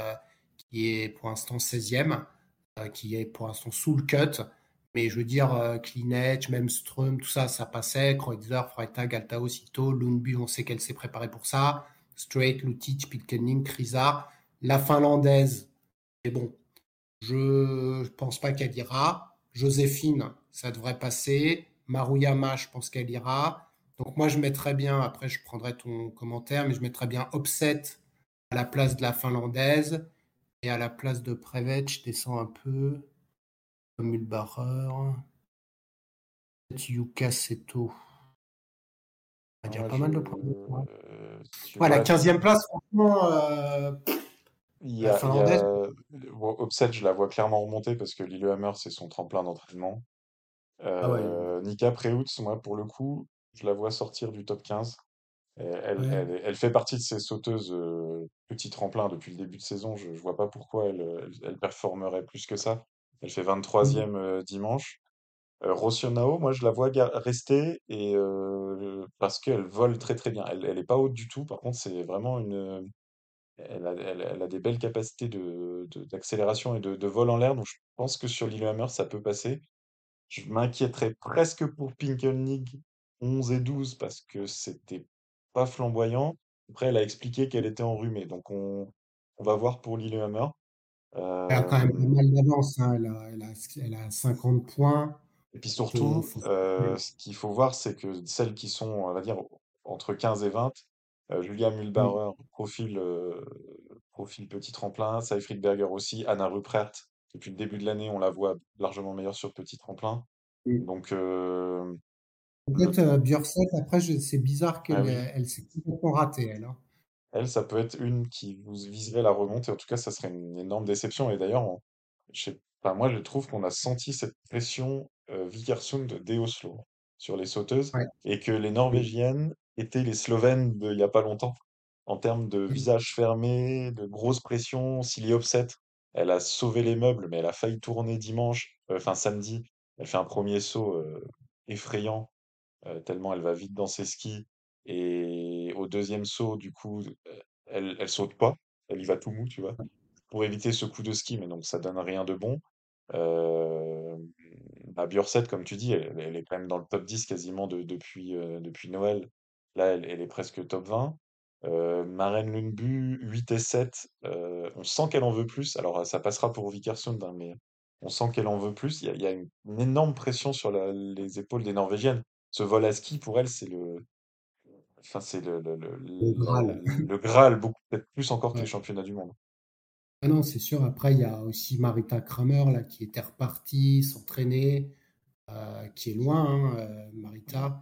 qui est pour l'instant 16e, euh, qui est pour l'instant sous le cut. Mais je veux dire, euh, Klinech, même Ström, tout ça, ça passait. Kreutzer, Freitag, Altao, Sito, Lundby, on sait qu'elle s'est préparée pour ça. Straight, Lutic, Pilkening, Krisa. La finlandaise, et bon, je pense pas qu'elle ira. Joséphine, ça devrait passer. Maruyama, je pense qu'elle ira. Donc moi, je mettrais bien, après je prendrai ton commentaire, mais je mettrais bien Opset à la place de la finlandaise. Et à la place de Prevet, je descends un peu. Mulbacher. Yuka Seto. On va dire pas je, mal de points. euh, Ouais, la vois, 15e place, franchement, euh, il y la a, il y finlandaise. a, bon, Opset, je la vois clairement remonter parce que Lillehammer, c'est son tremplin d'entraînement. Ah ouais, Euh, Nika Preutz, moi, pour le coup, je la vois sortir du top 15. Et Elle, ouais. elle, elle fait partie de ces sauteuses euh, petit tremplin depuis le début de saison. Je ne vois pas pourquoi elle performerait plus que ça. Elle fait Mm. 23e euh, dimanche. Euh, moi je la vois gar- rester et euh, parce qu'elle vole très très bien. Elle, elle est pas haute du tout. Par contre, c'est vraiment une. Elle a, elle, elle a des belles capacités de, de- d'accélération et de, de vol en l'air. Donc je pense que sur Lillehammer, ça peut passer. Je m'inquiéterais presque pour Pinkelnig 11 et 12 parce que c'était pas flamboyant. Après, elle a expliqué qu'elle était enrhumée. Donc on, on va voir pour Lillehammer. Elle a quand même pas Euh, mal d'avance. hein. Elle a, elle a, elle a 50 points. Et puis surtout, faut... euh, ce qu'il faut voir, c'est que celles qui sont, on va dire, entre 15 et 20, euh, Julia. Mühlbauer, profil, euh, profil petit tremplin, Seyfried Berger aussi, Anna Ruprecht, depuis le début de l'année, on la voit largement meilleure sur petit tremplin. Donc, euh, Peut-être euh, Björset, après, c'est bizarre ah qu'elle oui, euh, elle s'est complètement ratée, elle. hein. Elle, ça peut être une qui vous viserait la remontée. En tout cas, ça serait une énorme déception. Et d'ailleurs, on- je sais pas, moi, je trouve qu'on a senti cette pression euh, Vikersund dès Oslo sur les sauteuses Ouais. et que les. Norvégiennes étaient les Slovènes d'il y a pas longtemps en termes de Mm. visage fermé, de grosse pression. Silly Opset, elle a sauvé les meubles, mais elle a failli tourner dimanche, euh, enfin samedi. Elle fait un premier saut euh, effrayant euh, tellement elle va vite dans ses skis. Et au deuxième saut, du coup, elle, elle saute pas, elle y va tout mou, tu vois, pour éviter ce coup de ski, mais donc ça donne rien de bon. Euh, bah, Björset, comme tu dis, elle, elle est quand même dans le top 10 quasiment de- depuis, euh, depuis Noël. Là, elle, elle est presque top 20. Euh, Maren Lundby, 8 et 7. euh, on sent qu'elle en veut plus. Alors, ça passera pour Vikersund, hein, mais on sent qu'elle en veut plus. Il y a, il y a une, une énorme pression sur la- les épaules des Norvégiennes. Ce vol à ski, pour elle, c'est le, enfin, c'est le, le, Le le, Graal. le Graal, beaucoup, peut-être plus encore que les championnats du monde. Ah non, c'est sûr. Après, il y a aussi Marita Kramer là, qui était repartie, s'entraîner, euh, qui est loin, hein, euh. Marita,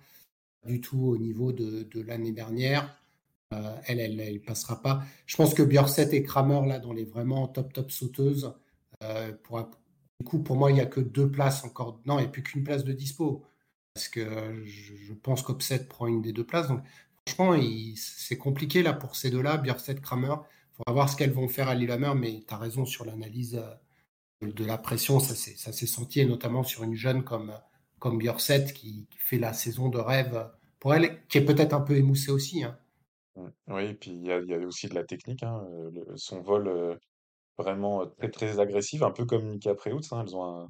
pas du tout au niveau de, de l'année dernière. Euh, elle, elle, elle passera pas. Je pense que Björset et Kramer, là, dans les vraiment top, top sauteuses, euh, pour, du coup, pour moi, il n'y a que deux places encore. Non, il n'y a plus qu'une place de dispo. Parce que je, je pense qu'Opset prend une des deux places. Donc, franchement, c'est compliqué là pour ces deux-là, Björset, Kramer. Il faudra voir ce qu'elles vont faire à Lillehammer, mais tu as raison sur l'analyse euh, de la pression, ça s'est senti, et notamment sur une jeune comme, comme qui, fait la saison de rêve pour elle, qui est peut-être un peu émoussée aussi. hein. Mm. Oui, et puis il y a, aussi de la technique, hein, euh, son vol euh, vraiment très très agressif, un peu comme Nika Preutz, hein, elles ont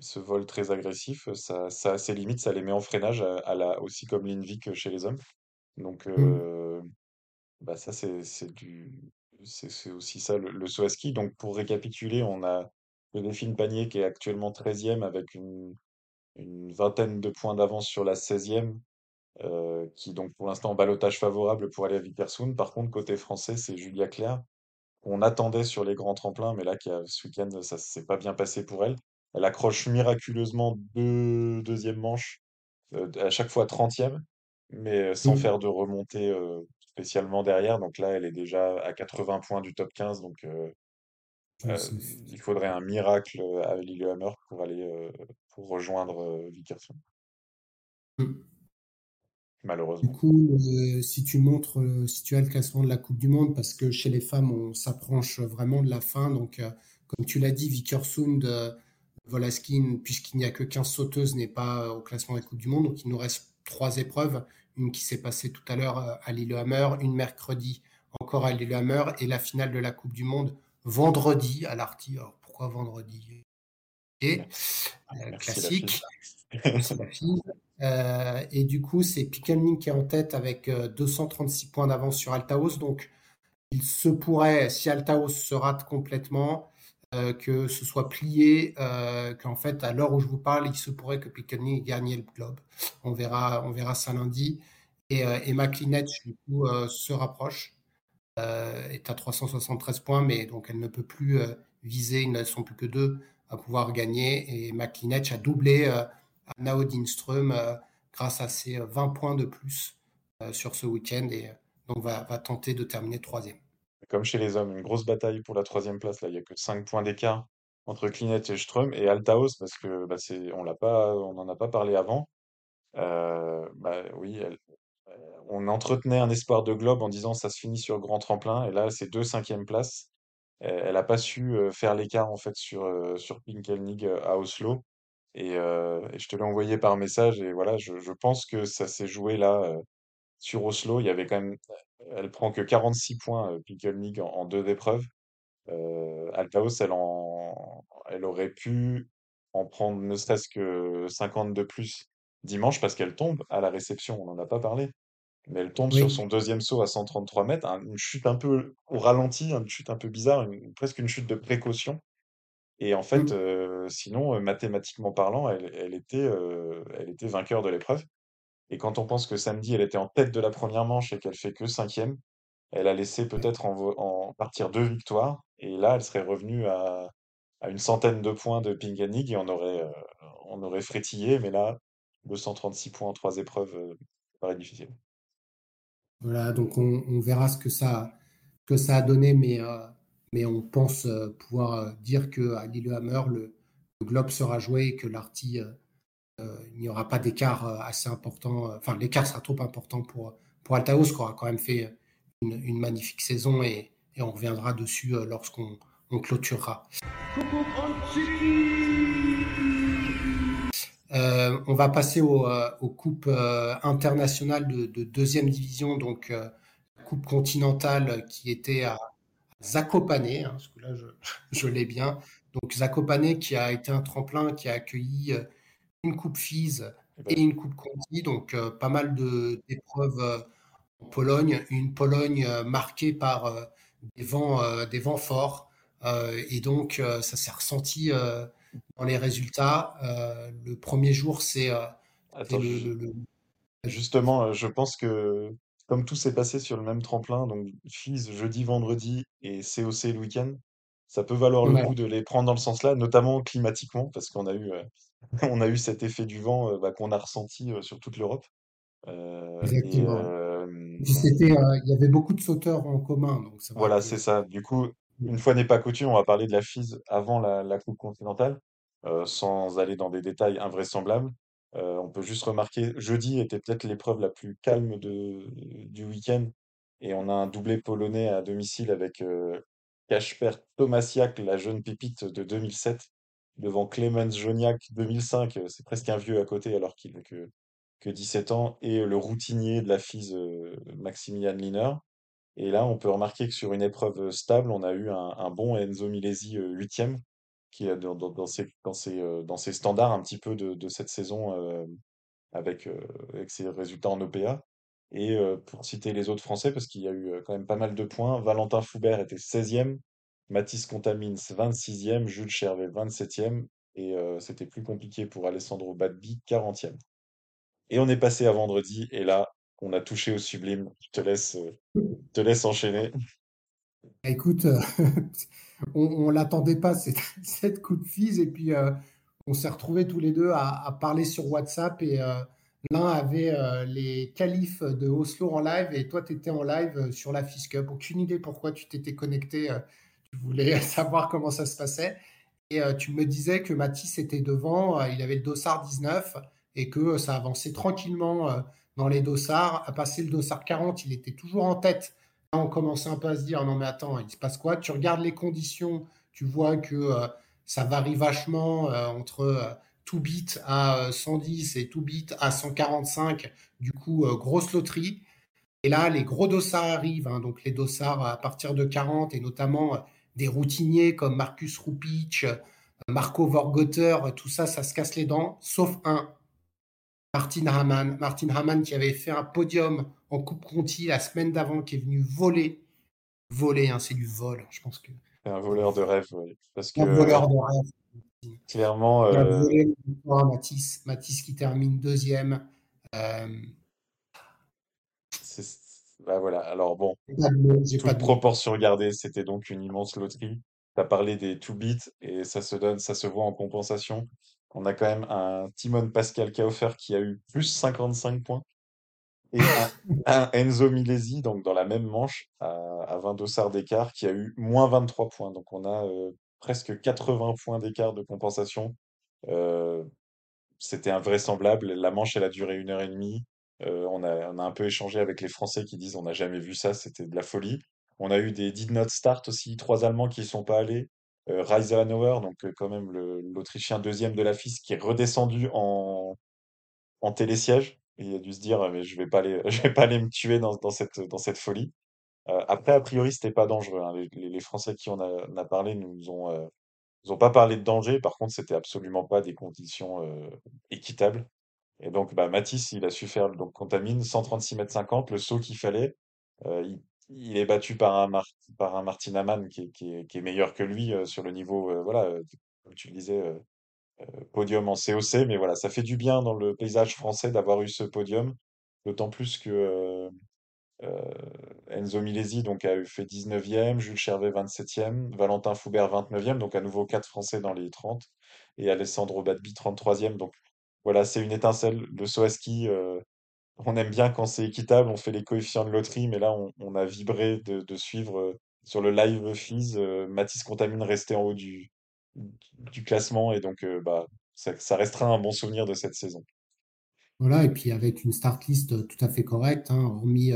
ce vol très agressif, ça, a ses limites, ça les met en freinage, aussi comme l'Invic chez les hommes. Donc Mm. euh, bah ça c'est c'est du c'est c'est aussi ça le, le saut à ski. Donc pour récapituler, on a le Delphine Panier qui est actuellement treizième avec une, une vingtaine de points d'avance sur la seizième euh, qui donc pour l'instant en ballottage favorable pour aller à Vikersund. Par contre, côté français, c'est Julia Claire, qu'on attendait sur les grands tremplins, mais là, qui a, ce week-end, ça s'est pas bien passé pour elle. Elle accroche miraculeusement deux deuxième manches, euh, à chaque fois trentième, mais sans Mm. faire de remontée euh, spécialement derrière. Donc là, elle est déjà à 80 points du top 15, donc euh, Ouais, euh, c'est- il faudrait un miracle à Lillehammer pour aller euh, pour rejoindre euh, Vikersund, Mm. Du malheureusement. coup, euh, si tu montres, euh, si tu as le classement de la Coupe du Monde, parce que chez les femmes, on s'approche vraiment de la fin. Donc, euh, comme tu l'as dit, Vikersund, euh, Volaskin, puisqu'il n'y a que 15 sauteuses, n'est pas au classement de la Coupe du Monde. Donc, il nous reste trois épreuves. Une qui s'est passée tout à l'heure euh, à Lillehammer, une mercredi encore à Lillehammer, et la finale de la Coupe du Monde vendredi à l'Arty. Alors, pourquoi vendredi? Et euh, fille. classique. Euh, et du coup, c'est Pickelning qui est en tête avec euh, 236 points d'avance sur Altaos. Donc, il se pourrait, si Altaos se rate complètement, euh, que ce soit plié, euh, qu'en fait, à l'heure où je vous parle, il se pourrait que Pickelning gagne le globe. On verra, on verra ça lundi. Et, euh, du coup, euh, se rapproche, est à 373 points, mais donc elle ne peut plus viser, ils ne sont plus que deux à pouvoir gagner. Et McLinetch a doublé Nao Dinström grâce à ses 20 points de plus sur ce week-end et donc va tenter de terminer troisième. Comme chez les hommes, une grosse bataille pour la troisième place. Là, il n'y a que 5 points d'écart. entre Klinet et Ström et Altaos parce que bah, on l'a pas, on n'en a pas parlé avant. Euh, bah oui, elle- on entretenait un espoir de globe en disant ça se finit sur grand tremplin et là c'est deux cinquièmes places. Elle, elle a pas su euh, faire l'écart en fait sur euh, sur euh, à Oslo et, euh, je te l'ai envoyé par message et voilà je, pense que ça s'est joué là euh, sur Oslo. Il y avait quand même, elle prend que 46 points euh, Pinkelnig en, en deux épreuves. Euh, Altaos, elle, en, elle aurait pu en prendre ne serait-ce que 50 de plus dimanche parce qu'elle tombe à la réception, on n'en a pas parlé, mais elle tombe sur son deuxième saut à 133 mètres, un- une chute un peu au ralenti, une chute un peu bizarre, une- presque une chute de précaution. Et en fait, Mm. euh, sinon, euh, mathématiquement parlant, elle, elle était, euh, elle était vainqueur de l'épreuve. Et quand on pense que samedi, elle était en tête de la première manche et qu'elle fait que cinquième, elle a laissé peut-être en, partir deux victoires, et là, elle serait revenue à, à une centaine de points de Pinganig et on aurait, euh, on aurait frétillé, mais là, 236 points en trois épreuves, euh, ça paraît difficile. Voilà, donc on, on verra ce que ça, que ça a donné, mais, euh, mais on pense euh, pouvoir dire qu'à Lillehammer, le, le globe sera joué et que l'Arty, il n'y aura pas d'écart euh, assez important. euh, Enfin, l'écart sera trop important pour, pour Altaos, qui aura quand même fait une, magnifique saison et, on reviendra dessus euh, lorsqu'on on clôturera. Euh, on va passer au, euh, aux coupes euh, internationales de, de deuxième division, donc euh, coupe continentale qui était à Zakopane, hein, parce que là je, je l'ai bien. Donc Zakopane qui a été un tremplin qui a accueilli euh, une coupe FIS Eh ben, et une coupe Conti, donc euh, pas mal d'épreuves euh, en Pologne, une Pologne euh, marquée par des vents, des vents forts, et donc ça s'est ressenti dans les résultats. Le premier jour, c'est le, le- justement, je pense que comme tout s'est passé sur le même tremplin, donc FIS jeudi, vendredi et COC le week-end, ça peut valoir le ouais, coup de les prendre dans le sens là, notamment climatiquement, parce qu'on a eu, on a eu cet effet du vent euh, bah, qu'on a ressenti euh, sur toute l'Europe. Euh, exactement. Et puis c'était, il y avait beaucoup de sauteurs en commun, donc voilà, que c'est ça. Du coup, une fois n'est pas coutume, on va parler de la FIS avant la, la Coupe continentale, sans aller dans des détails invraisemblables. On peut juste remarquer, jeudi était peut-être l'épreuve la plus calme de, du week-end, et on a un doublé polonais à domicile avec Kasper Tomasiak, la jeune pépite de 2007, devant Clemens Joniak 2005, euh, c'est presque un vieux à côté alors qu'il n'a que, que 17 ans, et le routinier de la FIS, euh, Maximilian Liner. Et là, on peut remarquer que sur une épreuve stable, on a eu un, bon Enzo Milesi euh, huitième, qui est dans, dans, ses, dans, ses, euh, dans ses standards un petit peu de, de cette saison euh, avec, euh, avec ses résultats en OPA. Et euh, pour citer les autres Français, parce qu'il y a eu euh, quand même pas mal de points, Valentin Foubert était 16e, Mathis Contamins 26e, Jules Chervet 27e, et euh, c'était plus compliqué pour Alessandro Badbi 40e. Et on est passé à vendredi, et là, on a touché au sublime. Je te laisse, euh, te laisse enchaîner. Écoute, euh, on ne l'attendait pas cette, cette coup de fise et puis on s'est retrouvés tous les deux à, à parler sur WhatsApp et l'un avait les qualifs de Oslo en live et toi tu étais en live sur la FIS Cup. Aucune idée pourquoi tu t'étais connecté, tu voulais savoir comment ça se passait et euh, tu me disais que Mathis était devant, euh, il avait le dossard 19 et que ça avançait tranquillement euh, dans les dossards. À passer le dossard 40, il était toujours en tête Là, on commençait un peu à se dire, non mais attends, il se passe quoi? Tu regardes les conditions, tu vois que euh, ça varie vachement euh, entre euh, tout bit à euh, 110 et tout bit à 145. Du coup, euh, grosse loterie. Et là, les gros dossards arrivent, hein, donc les dossards à partir de 40 et notamment euh, des routiniers comme Marcus Rupic, euh, Marco Vorgotter, tout ça, ça se casse les dents, sauf un, Martin Hamann. Martin Hamann qui avait fait un podium en Coupe Conti la semaine d'avant, qui est venu voler. Voler, hein, c'est du vol. Je pense que un voleur de rêve. Parce que un euh, voleur de rêve. clairement, Il a euh, volé Matisse. Matisse qui termine deuxième. Euh, c'est, bah voilà. Alors bon, pas toute proportion gardée, c'était donc une immense loterie. Tu as parlé des two bits et ça se donne, ça se voit en compensation. On a quand même un Timon Pascal Kaufer qui a eu plus 55 points et un, un Enzo Milesi, donc dans la même manche, à, à 20 dossards d'écart, qui a eu moins 23 points. Donc on a euh, presque 80 points d'écart de compensation. Euh, c'était invraisemblable. La manche, elle a duré une heure et demie. Euh, on a, un peu échangé avec les Français qui disent on n'a jamais vu ça, c'était de la folie. On a eu des did not start aussi, trois Allemands qui y sont pas allés. Euh, donc euh, quand même l'Autrichien deuxième de la FIS, qui est redescendu en, télésiège. Il a dû se dire, mais je vais vais pas aller me tuer dans, cette, folie. Euh, après, a priori, c'était pas dangereux. hein. Les, Français qui on a, parlé nous ont, nous ont pas parlé de danger. Par contre, c'était absolument pas des conditions équitables. Et donc, bah, Matisse, il a su faire donc Contamine 136 mètres 50, le saut qu'il fallait. Euh, il, est battu par un, Mar- par un Martin Amann qui qui qui est meilleur que lui euh, sur le niveau, euh, voilà, comme tu le disais, podium en COC. Mais voilà, ça fait du bien dans le paysage français d'avoir eu ce podium. D'autant plus que Enzo Milesi donc, a fait 19e, Jules Chervet 27e, Valentin Foubert 29e, donc à nouveau 4 Français dans les 30, et Alessandro Badbi 33e. Donc voilà, c'est une étincelle. Le saut euh, on aime bien quand c'est équitable, on fait les coefficients de loterie, mais là, on, a vibré de, suivre euh, sur le live FIS, euh, Mathis Contamine resté en haut du, classement, et donc euh, bah, ça, restera un bon souvenir de cette saison. Voilà, et puis avec une start list tout à fait correcte, hein, hormis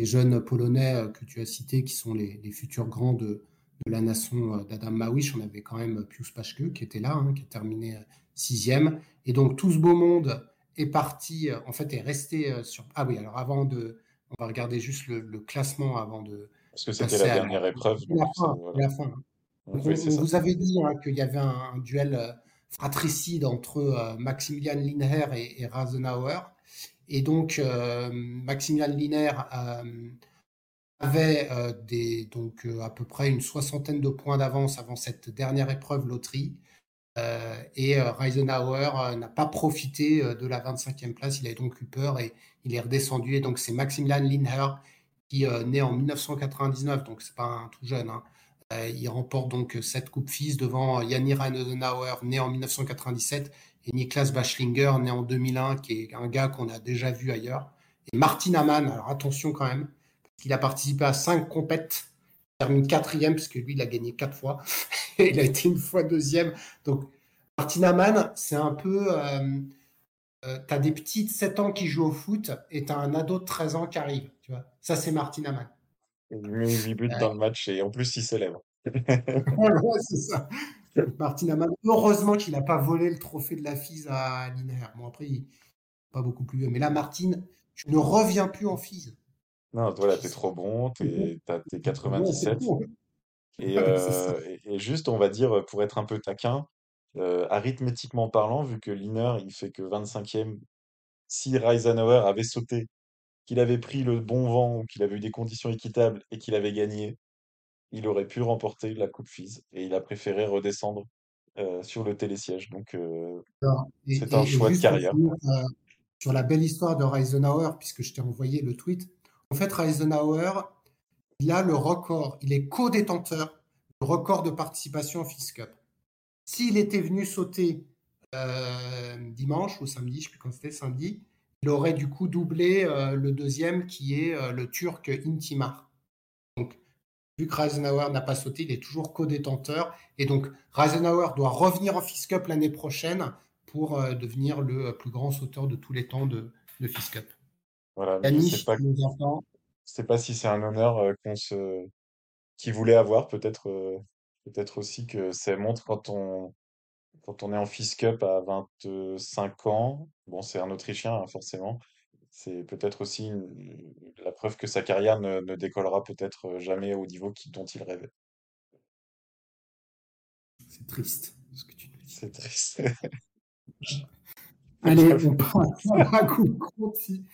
les jeunes Polonais que tu as cités, qui sont les, futurs grands de, la nation d'Adam Mawish, on avait quand même Pius Paschke qui était là, hein, qui a terminé sixième. Et donc tout ce beau monde est parti, euh, en fait, est resté euh, sur... Ah oui, alors avant de... On va regarder juste le, le classement avant de Parce que c'était la à dernière épreuve. la fin. voilà. La fin. hein. Donc, Donc, oui, on, c'est on ça. vous avait dit hein, qu'il y avait un, un duel euh, fratricide entre euh, Maximilian Linher et, et Rasenauer. Et donc, euh, Maximilian Linher avait des, donc, à peu près une soixantaine de points d'avance avant cette dernière épreuve loterie. Euh, et euh, Reisenauer euh, n'a pas profité euh, de la 25e place. Il a donc eu peur et il est redescendu. Et donc, c'est Maximilian Linher qui est né en 1999, donc c'est pas un tout jeune. Hein. Euh, il remporte donc cette Coupe FIS devant Janni Reisenauer, né en 1997, et Niklas Bachlinger, né en 2001, qui est un gars qu'on a déjà vu ailleurs. Et Martin Amann, alors attention quand même, parce qu'il a participé à cinq compètes, termine quatrième, parce que lui, il a gagné quatre fois, et il a été une fois deuxième. Donc, Martin Amann, c'est un peu... Euh, euh, tu as des petits de 7 ans qui jouent au foot, et tu as un ado de 13 ans qui arrive. Tu vois. Ça, c'est Martin Amann. Il met 8 buts dans le match et en plus, il célèbre. voilà, c'est ça. Martin Amann, heureusement qu'il n'a pas volé le trophée de la FIS à Linéaire. Bon, après, il pas beaucoup plus vieux. Mais là, Martine, tu ne reviens plus en FIS. Non, voilà, t'es trop bon, t'es, t'as tes Ouais, c'est 97. bon. Et, Ouais, c'est ça. euh, et, et juste, on va dire, pour être un peu taquin, euh, arithmétiquement parlant, vu que Liner, il fait que 25e, si Reisenauer avait sauté, qu'il avait pris le bon vent, ou qu'il avait eu des conditions équitables et qu'il avait gagné, il aurait pu remporter la Coupe FIS. Et il a préféré redescendre euh, sur le télésiège. Donc, euh, Alors, et, c'est un et- et choix de juste pour carrière. finir euh, sur la belle histoire de Reisenauer, puisque je t'ai envoyé le tweet. En fait, Reisenauer, il a le record, il est co-détenteur du record de participation en FIS Cup. S'il était venu sauter euh, dimanche ou samedi, je ne sais plus quand c'était, samedi, il aurait du coup doublé euh, le deuxième qui est euh, le turc Intimar. Donc, vu que Reisenauer n'a pas sauté, il est toujours co-détenteur. Et donc, Reisenauer doit revenir en FIS Cup l'année prochaine pour devenir le plus grand sauteur de tous les temps de, de FIS Cup. Voilà, mais je sais Yannick, pas, je sais pas si c'est un honneur euh, qu'on se, qu'il voulait avoir. Peut-être, euh, peut-être aussi que ça montre quand on, quand on est en FIS Cup à 25 ans. Bon, c'est un Autrichien, hein, forcément. C'est peut-être aussi une- la preuve que sa carrière ne, ne décollera peut-être euh, jamais au niveau qui, dont il rêvait. C'est triste ce que tu nous dis. C'est triste. Allez, on passe à la Coupe Conti.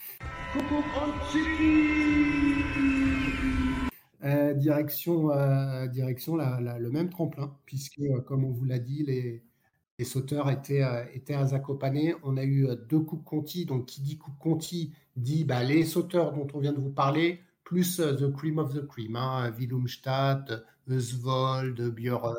Euh, direction euh, direction la- la- le même tremplin, puisque, euh, comme on vous l'a dit, les, les sauteurs étaient, euh, étaient à Zakopane. On a eu deux Coupes Conti. Donc, qui dit Coupe Conti dit bah, les sauteurs dont on vient de vous parler, plus The Cream of the Cream. Hein, Willumstadt, Eusvold, Björn.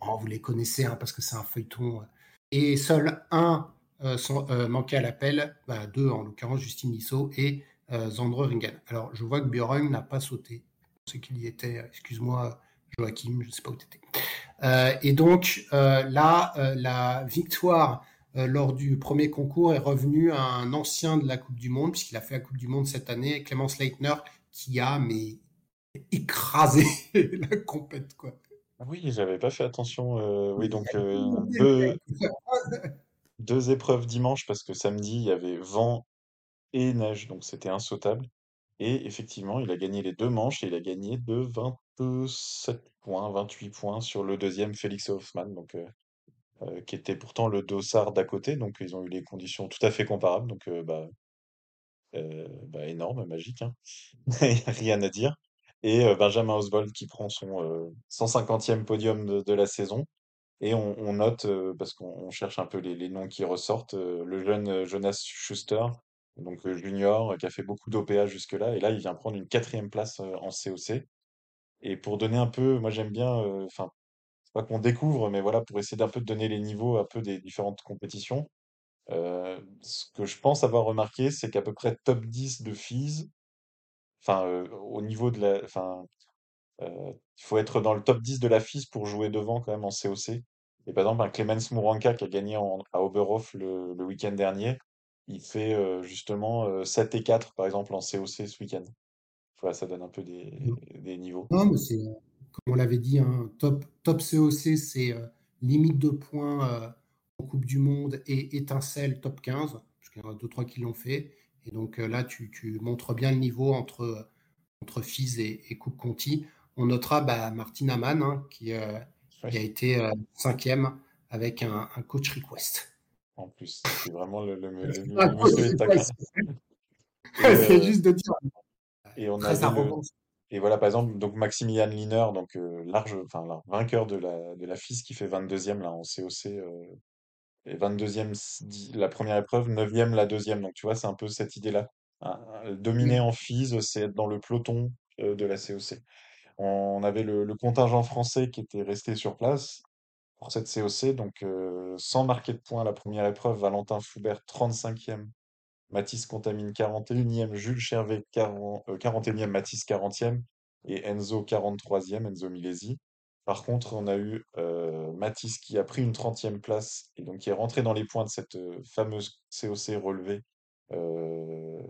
Oh, vous les connaissez hein, parce que c'est un feuilleton. Et seul un sont, euh, manquait à l'appel, bah, deux en l'occurrence, Justine Lissot et euh, Zandre Ringen. Alors, je vois que Björn n'a pas sauté. Sais qu'il y était. Excuse-moi, Joachim, je ne sais pas où tu étais. et donc là, la victoire lors du premier concours est revenue à un ancien de la Coupe du Monde, puisqu'il a fait la Coupe du Monde cette année, Clémence Leitner, qui a mais écrasé la compète quoi. Oui, j'avais pas fait attention. oui, donc deux, deux épreuves dimanche parce que samedi il y avait vent et neige, donc c'était insautable. Et effectivement, il a gagné les deux manches et il a gagné de 27 points, 28 points sur le deuxième Félix Hoffmann, donc, euh, euh, qui était pourtant le dossard d'à côté. Donc ils ont eu les conditions tout à fait comparables. Donc euh, bah, bah, énorme, magique, hein. Rien à dire. Et Benjamin Oswald qui prend son 150e podium de, la saison. Et on, note, parce qu'on cherche un peu les, les noms qui ressortent, le jeune Jonas Schuster, donc euh, junior, euh, qui a fait beaucoup d'OPA jusque-là, et là il vient prendre une quatrième place euh, en COC. Et pour donner un peu, moi j'aime bien, enfin, c'est pas qu'on découvre, mais voilà, pour essayer d'un peu de donner les niveaux un peu des différentes compétitions. ce que je pense avoir remarqué, c'est qu'à peu près top 10 de FIS, enfin, au niveau de la, enfin, il faut être dans le top 10 de la FIS pour jouer devant quand même en COC. Et par exemple, un Clemens Mouranka qui a gagné à Oberhof le, le week-end dernier, il fait justement 7 et 4 par exemple en COC ce week-end. Voilà, ça donne un peu des, des niveaux. Non, mais c'est, comme on l'avait dit, un top, top COC, c'est limite de points en Coupe du Monde et étincelle top 15, parce qu'il y en a deux, trois qui l'ont fait. Et donc là, tu, tu, montres bien le niveau entre, entre FIS et, Coupe Conti. On notera bah, Martin Amann, hein, qui, qui, a été cinquième avec un, un coach request. En plus, c'est vraiment le, le, le, C'est juste de dire. Et on a et voilà, par exemple, donc Maximilian Liner, donc euh, large, enfin vainqueur de la de la FIS qui fait 22e là en COC, euh, et 22e la première épreuve, 9e la deuxième. Donc tu vois, c'est un peu cette idée-là. Hein, dominer en FIS, c'est être dans le peloton euh, de la COC. On avait le, contingent français qui était resté sur place pour cette COC. Donc, euh, sans marquer de points la première épreuve, Valentin Foubert 35e, Mathis Contamine 41e, Jules Chervet 40, 41e, euh, Mathis 40e et Enzo 43e, Enzo Milesi. Par contre, on a eu euh, Mathis qui a pris une 30e place et donc qui est rentré dans les points de cette fameuse COC relevée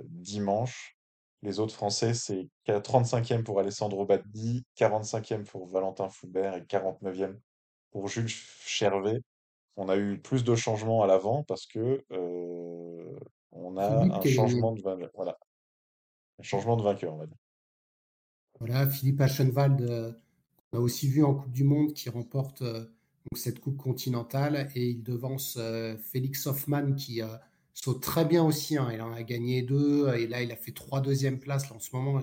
dimanche. Les autres Français, c'est 35e pour Alessandro Baddi, 45e pour Valentin Foubert et 49e pour Jules Chervet, on a eu plus de changements à l'avant parce que euh, on a un changement de voilà, un changement de vainqueur, on va dire. Voilà, Philippe Aschenwald, euh, on a aussi vu en Coupe du Monde qui remporte euh, cette Coupe continentale et il devance Félix Hoffmann qui saute très bien aussi. Hein. il en a gagné deux et là il a fait trois deuxième places. en ce moment,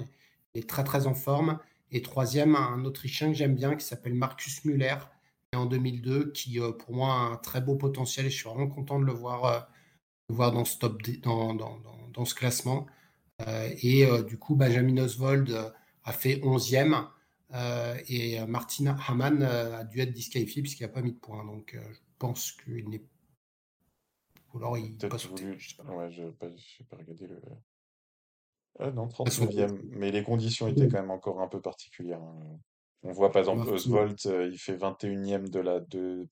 il est très très en forme. Et troisième, un Autrichien que j'aime bien qui s'appelle Marcus Müller en 2002, qui euh, pour moi a un très beau potentiel et je suis vraiment content de le voir, euh, voir dans, ce dans, dans, dans, ce classement. Euh, et du coup, Benjamin Oswald a fait 11e et Martin Hamann a dû être disqualifié puisqu'il n'a pas mis de points. Donc je pense qu'il n'est ou alors il pas sauté. Ouais, je n'ai pas, pas, regardé le. Ah non, 39e. Mais les conditions étaient quand même encore un peu particulières. Hein. On voit par exemple Oswald, euh, il fait 21e de la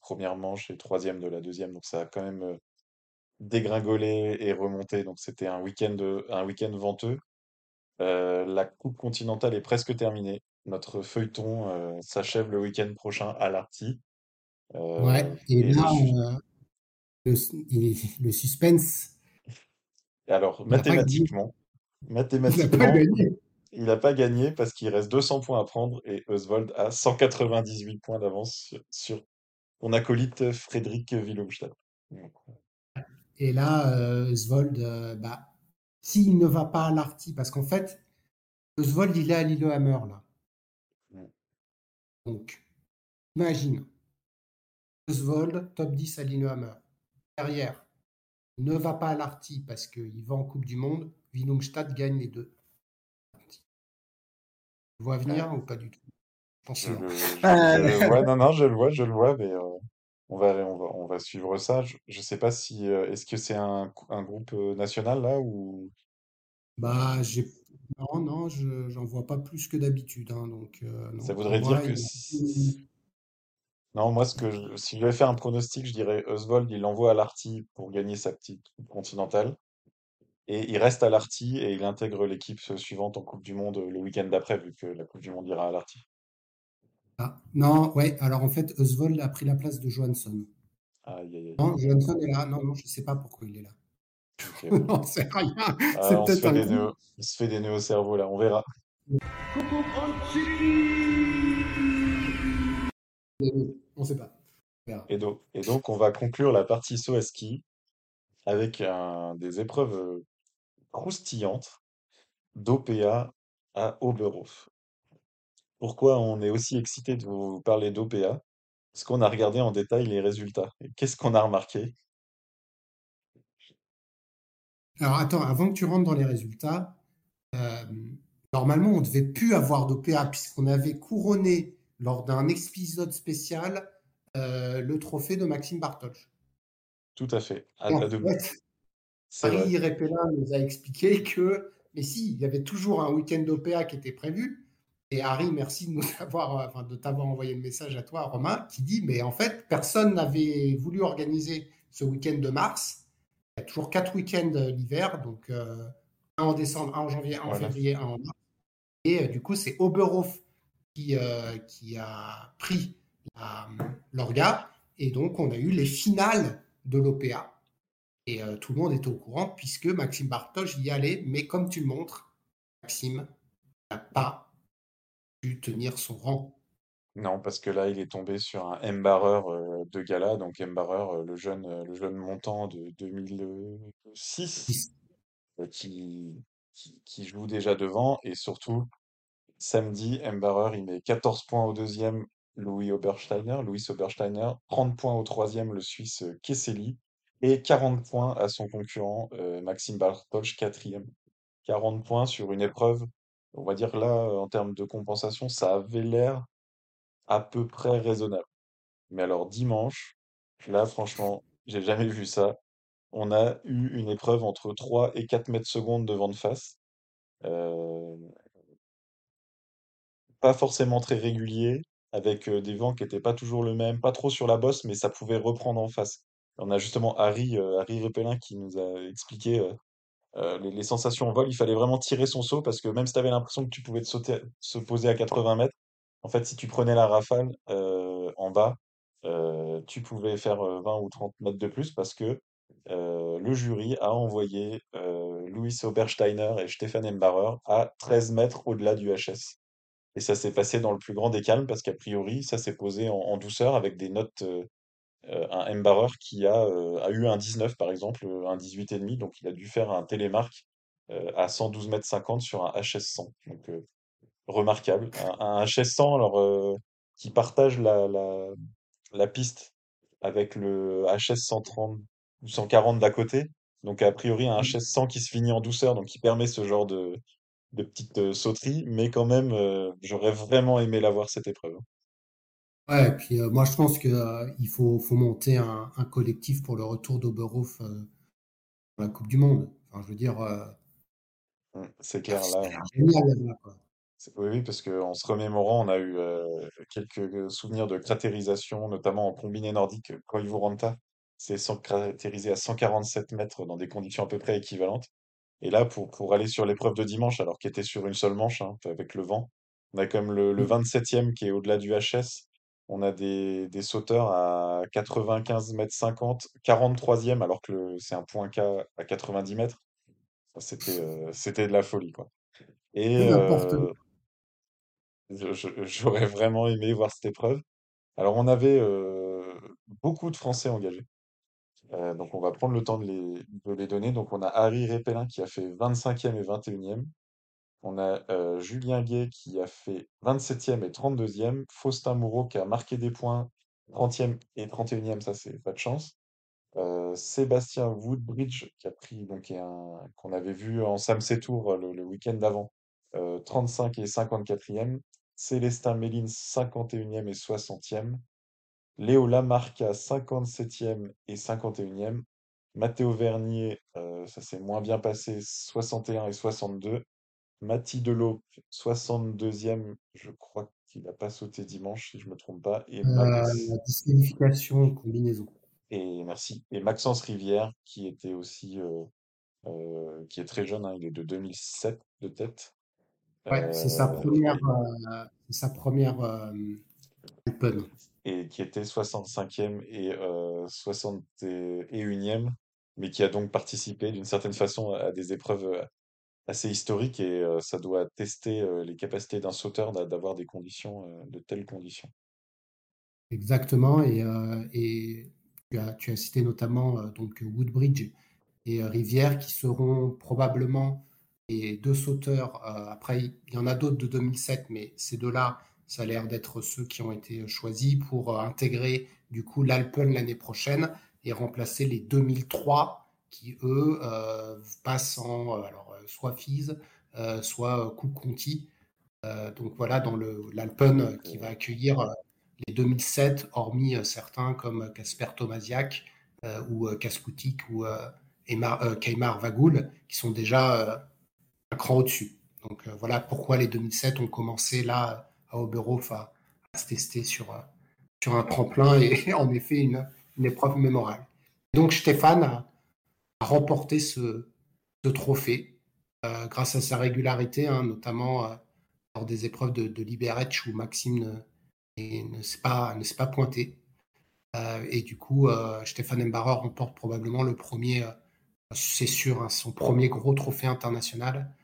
première manche et 3e de la deuxième, donc ça a quand même euh, dégringolé et remonté. Donc c'était un week-end un week-end venteux. Euh, la Coupe continentale est presque terminée. Notre feuilleton s'achève le week-end prochain à l'Arty. ouais, et, là, le, le, suspense. Alors, mathématiquement, mathématiquement, il n'a pas gagné parce qu'il reste 200 points à prendre et Oswald a 198 points d'avance sur, son acolyte Frédéric Willumstadt. Et là, euh, Oswald, euh, bah, s'il ne va pas à l'Arty, parce qu'en fait, Oswald, il est à Lillehammer, là. Donc, imagine, Oswald, top 10 à Lillehammer. Derrière, ne va pas à l'Arty parce qu'il va en Coupe du Monde. Willumstadt gagne les deux le vois venir ou pas du tout? Je, je, vois, non, non, je le vois, je le vois, mais euh, on, va, on, va, on va suivre ça. Je ne sais pas si. Euh, est-ce que c'est un, un, groupe euh, national là ou? Bah, j'ai. Non, non, je j'en vois pas plus que d'habitude. Hein, donc, ça voudrait dire que. Non, moi, ce que je- si je devais faire un pronostic, je dirais Oswald, il l'envoie à l'Arty pour gagner sa petite coupe continentale. Et il reste à l'Arty et il intègre l'équipe suivante en Coupe du Monde euh, le week-end d'après, vu que la Coupe du Monde ira à l'Arty. Ah, non, ouais, alors en fait, Oswald a pris la place de Johansson. Aïe, aïe, aïe. Non, Johansson est là. Non, non, je ne sais pas pourquoi il est là. Ok. Non, c'est rien. Ah, C'est on se peut-être fait un des coup. nœuds, on se fait des nœuds au cerveau là, on verra. On ne sait pas. Et donc, et donc, on va conclure la partie saut à ski avec un- des épreuves euh, croustillantes d'OPA à Oberhof. Pourquoi on est aussi excité de vous parler d'OPA? Parce qu'on a regardé en détail les résultats. Qu'est-ce qu'on a remarqué? Alors attends, avant que tu rentres dans les résultats, euh, normalement, on ne devait plus avoir d'OPA puisqu'on avait couronné lors d'un épisode spécial euh, le trophée de Maxime Bartosz. Tout à fait, à, en fait. Harry Repella nous a expliqué que, mais si, il y avait toujours un week-end d'OPA qui était prévu. Et Harry, merci de nous avoir, euh, enfin, de t'avoir envoyé le message à toi, Romain, qui dit, mais en fait, personne n'avait voulu organiser ce week-end de mars. Il y a toujours quatre week-ends l'hiver, donc euh, un en décembre, un en janvier, un en Voilà. février, un en mars. Et euh, du coup, c'est Oberhof qui, euh, qui a pris l'orga. Et donc, on a eu les finales de l'OPA. Et euh, tout le monde était au courant puisque Maxime Bartosz y allait. Mais comme tu le montres, Maxime n'a pas pu tenir son rang. Non, parce que là, il est tombé sur un M-barreur euh, de gala. Donc, M-barreur, euh, le jeune, le jeune montant de 2006, euh, qui, qui, qui joue déjà devant. Et surtout, samedi, M-barreur, il met 14 points au deuxième, Louis Obersteiner, Louis Obersteiner, 30 points au troisième, le Suisse euh, Kesseli, et 40 points à son concurrent euh, Maxime Bartosz, quatrième. 40 points sur une épreuve, on va dire là, euh, en termes de compensation, ça avait l'air à peu près raisonnable. Mais alors dimanche, là franchement, j'ai jamais vu ça. On a eu une épreuve entre 3 et 4 mètres secondes de vent de face. Pas forcément très régulier, avec des vents qui n'étaient pas toujours le même, pas trop sur la bosse, mais ça pouvait reprendre en face. On a justement Harry, euh, Harry Repellin qui nous a expliqué les, sensations en vol. Il fallait vraiment tirer son saut parce que même si tu avais l'impression que tu pouvais te sauter, se poser à 80 mètres, en fait, si tu prenais la rafale en bas, tu pouvais faire euh, 20 ou 30 mètres de plus parce que le jury a envoyé Louis Obersteiner et Stefan Embarer à 13 mètres au-delà du HS. Et ça s'est passé dans le plus grand des calmes parce qu'a priori, ça s'est posé en, en douceur avec des notes, euh, euh, un Embarrer qui a, euh, a eu un 19 par exemple, euh, un 18 et demi, donc il a dû faire un télémark euh, à 112 mètres 50 sur un HS 100. Donc euh, remarquable. Un, un HS 100 alors euh, qui partage la, la, la piste avec le HS 130 ou 140 d'à côté. Donc a priori un HS 100 qui se finit en douceur, donc qui permet ce genre de, de petites euh, sauteries, mais quand même, euh, j'aurais vraiment aimé la voir cette épreuve. Ouais, et puis moi je pense qu'il faut, faut monter un, un collectif pour le retour d'Oberhof pour la Coupe du Monde. Enfin, je veux dire, euh, Mm, C'est clair, là. c'est génial quoi. Oui, oui, parce qu'en se remémorant, on a eu euh, quelques souvenirs de cratérisation, notamment en combiné nordique. Koivu Ranta, c'est sans- cratérisé à 147 mètres dans des conditions à peu près équivalentes. Et là, pour, pour aller sur l'épreuve de dimanche, alors qu'il était sur une seule manche, hein, avec le vent, on a comme le, le 27e qui est au-delà du HS. On a des, des sauteurs à 95 mètres 50, 43e, alors que c'est un point K à 90 mètres. C'était euh, c'était de la folie, quoi. Et euh, j'aurais vraiment aimé voir cette épreuve. Alors, on avait euh, beaucoup de Français engagés. Euh, donc, on va prendre le temps de les, donner. Donc, on a Harry Repellin qui a fait 25e et 21e. On a euh, Julien Gay qui a fait 27e et 32e. Faustin Moreau qui a marqué des points 30e et 31e, ça c'est pas de chance. Euh, Sébastien Woodbridge qui a pris, donc qu'on avait vu en Samsey Tour le, le week-end d'avant, euh, 35 et 54e. Célestin Mélines 51e et 60e. Léo Lamarca 57e et 51e. Mathéo Vernier, euh, ça s'est moins bien passé, 61 et 62. Mathis Delop, 62e, je crois qui n'a pas sauté dimanche, si je me trompe pas. Et Euh, Max, la disqualification combinaison. et merci. Et Maxence Rivière, qui était aussi, euh, euh, qui est très jeune, hein, il est de 2007 de tête. Ouais, c'est sa Euh, première, euh, sa première euh. Et qui était 65e et euh, 61e, mais qui a donc participé d'une certaine façon à des épreuves euh, assez historiques et euh, ça doit tester euh, les capacités d'un sauteur d'a- d'avoir des conditions, de telles conditions. Exactement. Et, tu as, tu as cité notamment donc Woodbridge et Rivière qui seront probablement les deux sauteurs. après, il y en a d'autres de 2007, mais ces deux-là, ça a l'air d'être ceux qui ont été choisis pour euh, intégrer du coup l'Alpen l'année prochaine et remplacer les 2003 qui, eux, euh, passent en euh, alors, soit FIS, soit Coupe Conti. Donc voilà, dans l'Alpen qui va accueillir les 2007, hormis certains comme Casper Tomasiak ou Kaskoutik ou Keimar Vagoul, qui sont déjà un cran au-dessus. Donc voilà pourquoi les 2007 ont commencé là à Oberhof à, se tester sur, euh, sur un tremplin et en effet une, une épreuve mémorable. Donc Stéphane a, remporté ce, trophée euh, grâce à sa régularité, hein, notamment euh, lors des épreuves de, de Liberec où Maxime ne, ne s'est pas, ne pas pointé. Et du coup, Stéphane Embarrer remporte probablement le premier, c'est sûr, hein, son premier gros trophée international.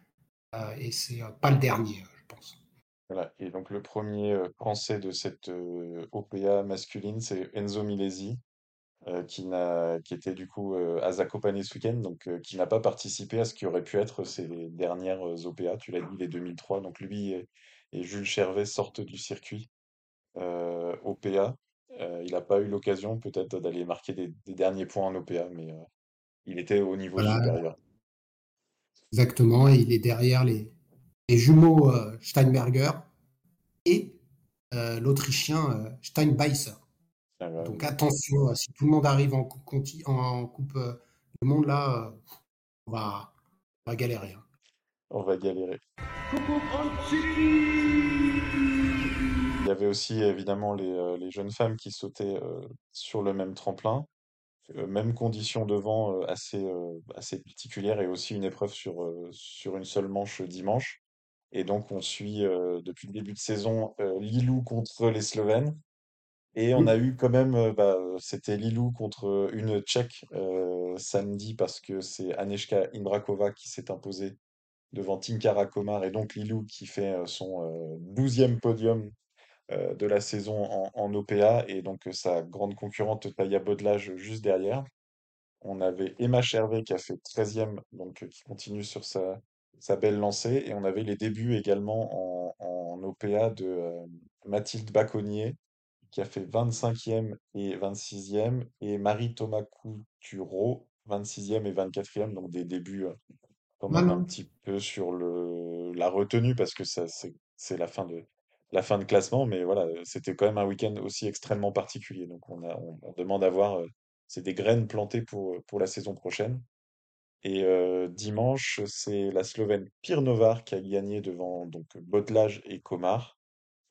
Et c'est pas le dernier, je pense. Voilà. Et donc le premier euh, Français de cette euh, OPA masculine, c'est Enzo Milesi, euh, qui n'a, qui était du coup euh, à Zakopane ce week-end, donc euh, qui n'a pas participé à ce qui aurait pu être ses dernières OPA. Tu l'as dit, les 2003. Donc lui et, et Jules Chervet sortent du circuit OPA. Il n'a pas eu l'occasion peut-être d'aller marquer des, des derniers points en OPA, mais il était au niveau Voilà, supérieur. exactement. Il est derrière les, les jumeaux euh, Steinberger et euh, l'Autrichien euh, Steinbeißer. Euh, Donc attention, euh, si tout le monde arrive en coupe, conti- en coupe euh, du monde, là, euh, on, va, on va galérer. hein. on va galérer. Il y avait aussi évidemment les, euh, les jeunes femmes qui sautaient euh, sur le même tremplin. Euh, même condition de vent euh, assez, assez particulière et aussi une épreuve sur, sur une seule manche dimanche. Et donc on suit euh, depuis le début de saison euh, Lilou contre les Slovènes. Et on a eu quand même, euh, bah, c'était Lilou contre une Tchèque samedi parce que c'est Aneška Imbrakova qui s'est imposée devant Tinkara Komar et donc Lilou qui fait son 12e podium de la saison en, en OPA et donc sa grande concurrente Taya Bodlage juste derrière. On avait Emma Chervet qui a fait 13e, donc qui continue sur sa, sa belle lancée. Et on avait les débuts également en, en OPA de euh, Mathilde Baconnier qui a fait 25e et 26e, et Marie-Thomas Couturo, 26e et 24e, donc des débuts euh, quand même un petit peu sur le, la retenue parce que ça, c'est, la fin de, la fin de classement, mais voilà, euh, c'était quand même un week-end aussi extrêmement particulier. Donc on a, on, on demande à voir, euh, c'est des graines plantées pour, pour la saison prochaine. Et euh, dimanche, c'est la Slovène Pirnovar qui a gagné devant donc Bodlage et Komar.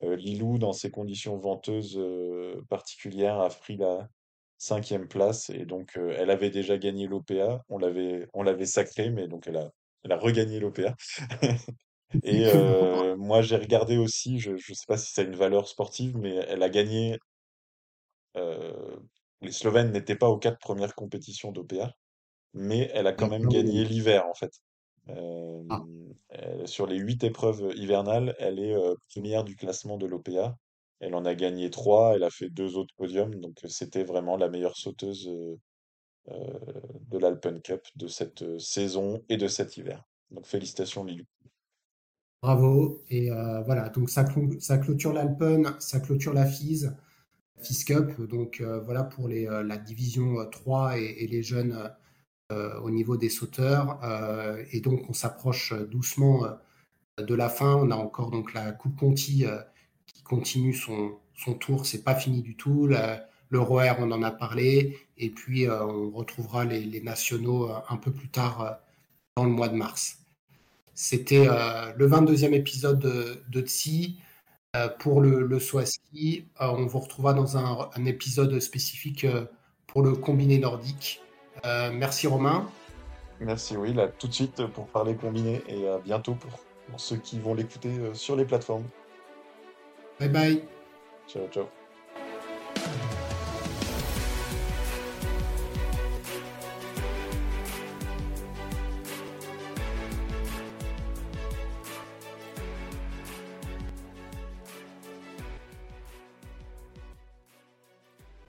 Euh, Lilou, dans ses conditions venteuses euh, particulières, a pris la cinquième place et donc elle avait déjà gagné l'OPA. On l'avait, on l'avait sacrée, mais donc elle a, elle a regagné l'OPA. Et moi, j'ai regardé aussi, je ne sais pas si ça a une valeur sportive, mais elle a gagné. les Slovènes n'étaient pas aux quatre premières compétitions d'OPA, mais elle a quand même gagné l'hiver en fait. Euh, Ah. elle- sur les huit épreuves hivernales, elle est euh, première du classement de l'OPA. Elle en a gagné trois, elle a fait deux autres podiums, donc euh, c'était vraiment la meilleure sauteuse euh, euh, de l'Alpen Cup de cette euh, saison et de cet hiver. Donc félicitations Lilou. Bravo. Et euh, voilà, donc ça, clou- ça clôture l'Alpen, ça clôture la FIS, FIS Cup. Donc euh, voilà pour les, euh, la division euh, 3 et, et les jeunes euh, au niveau des sauteurs. Euh, et donc on s'approche euh, doucement euh, de la fin. On a encore donc la Coupe Conti euh, qui continue son, son tour. C'est pas fini du tout. Le ROER, on en a parlé. Et puis euh, on retrouvera les, nationaux euh, un peu plus tard euh, dans le mois de mars. C'était euh, le 22e épisode de, de TSI. pour le, le ski. on vous retrouvera dans un épisode spécifique pour le combiné nordique. Merci Romain. Merci, oui, là tout de suite pour parler combiné et à bientôt pour, pour ceux qui vont l'écouter sur les plateformes. Bye bye. Ciao, ciao.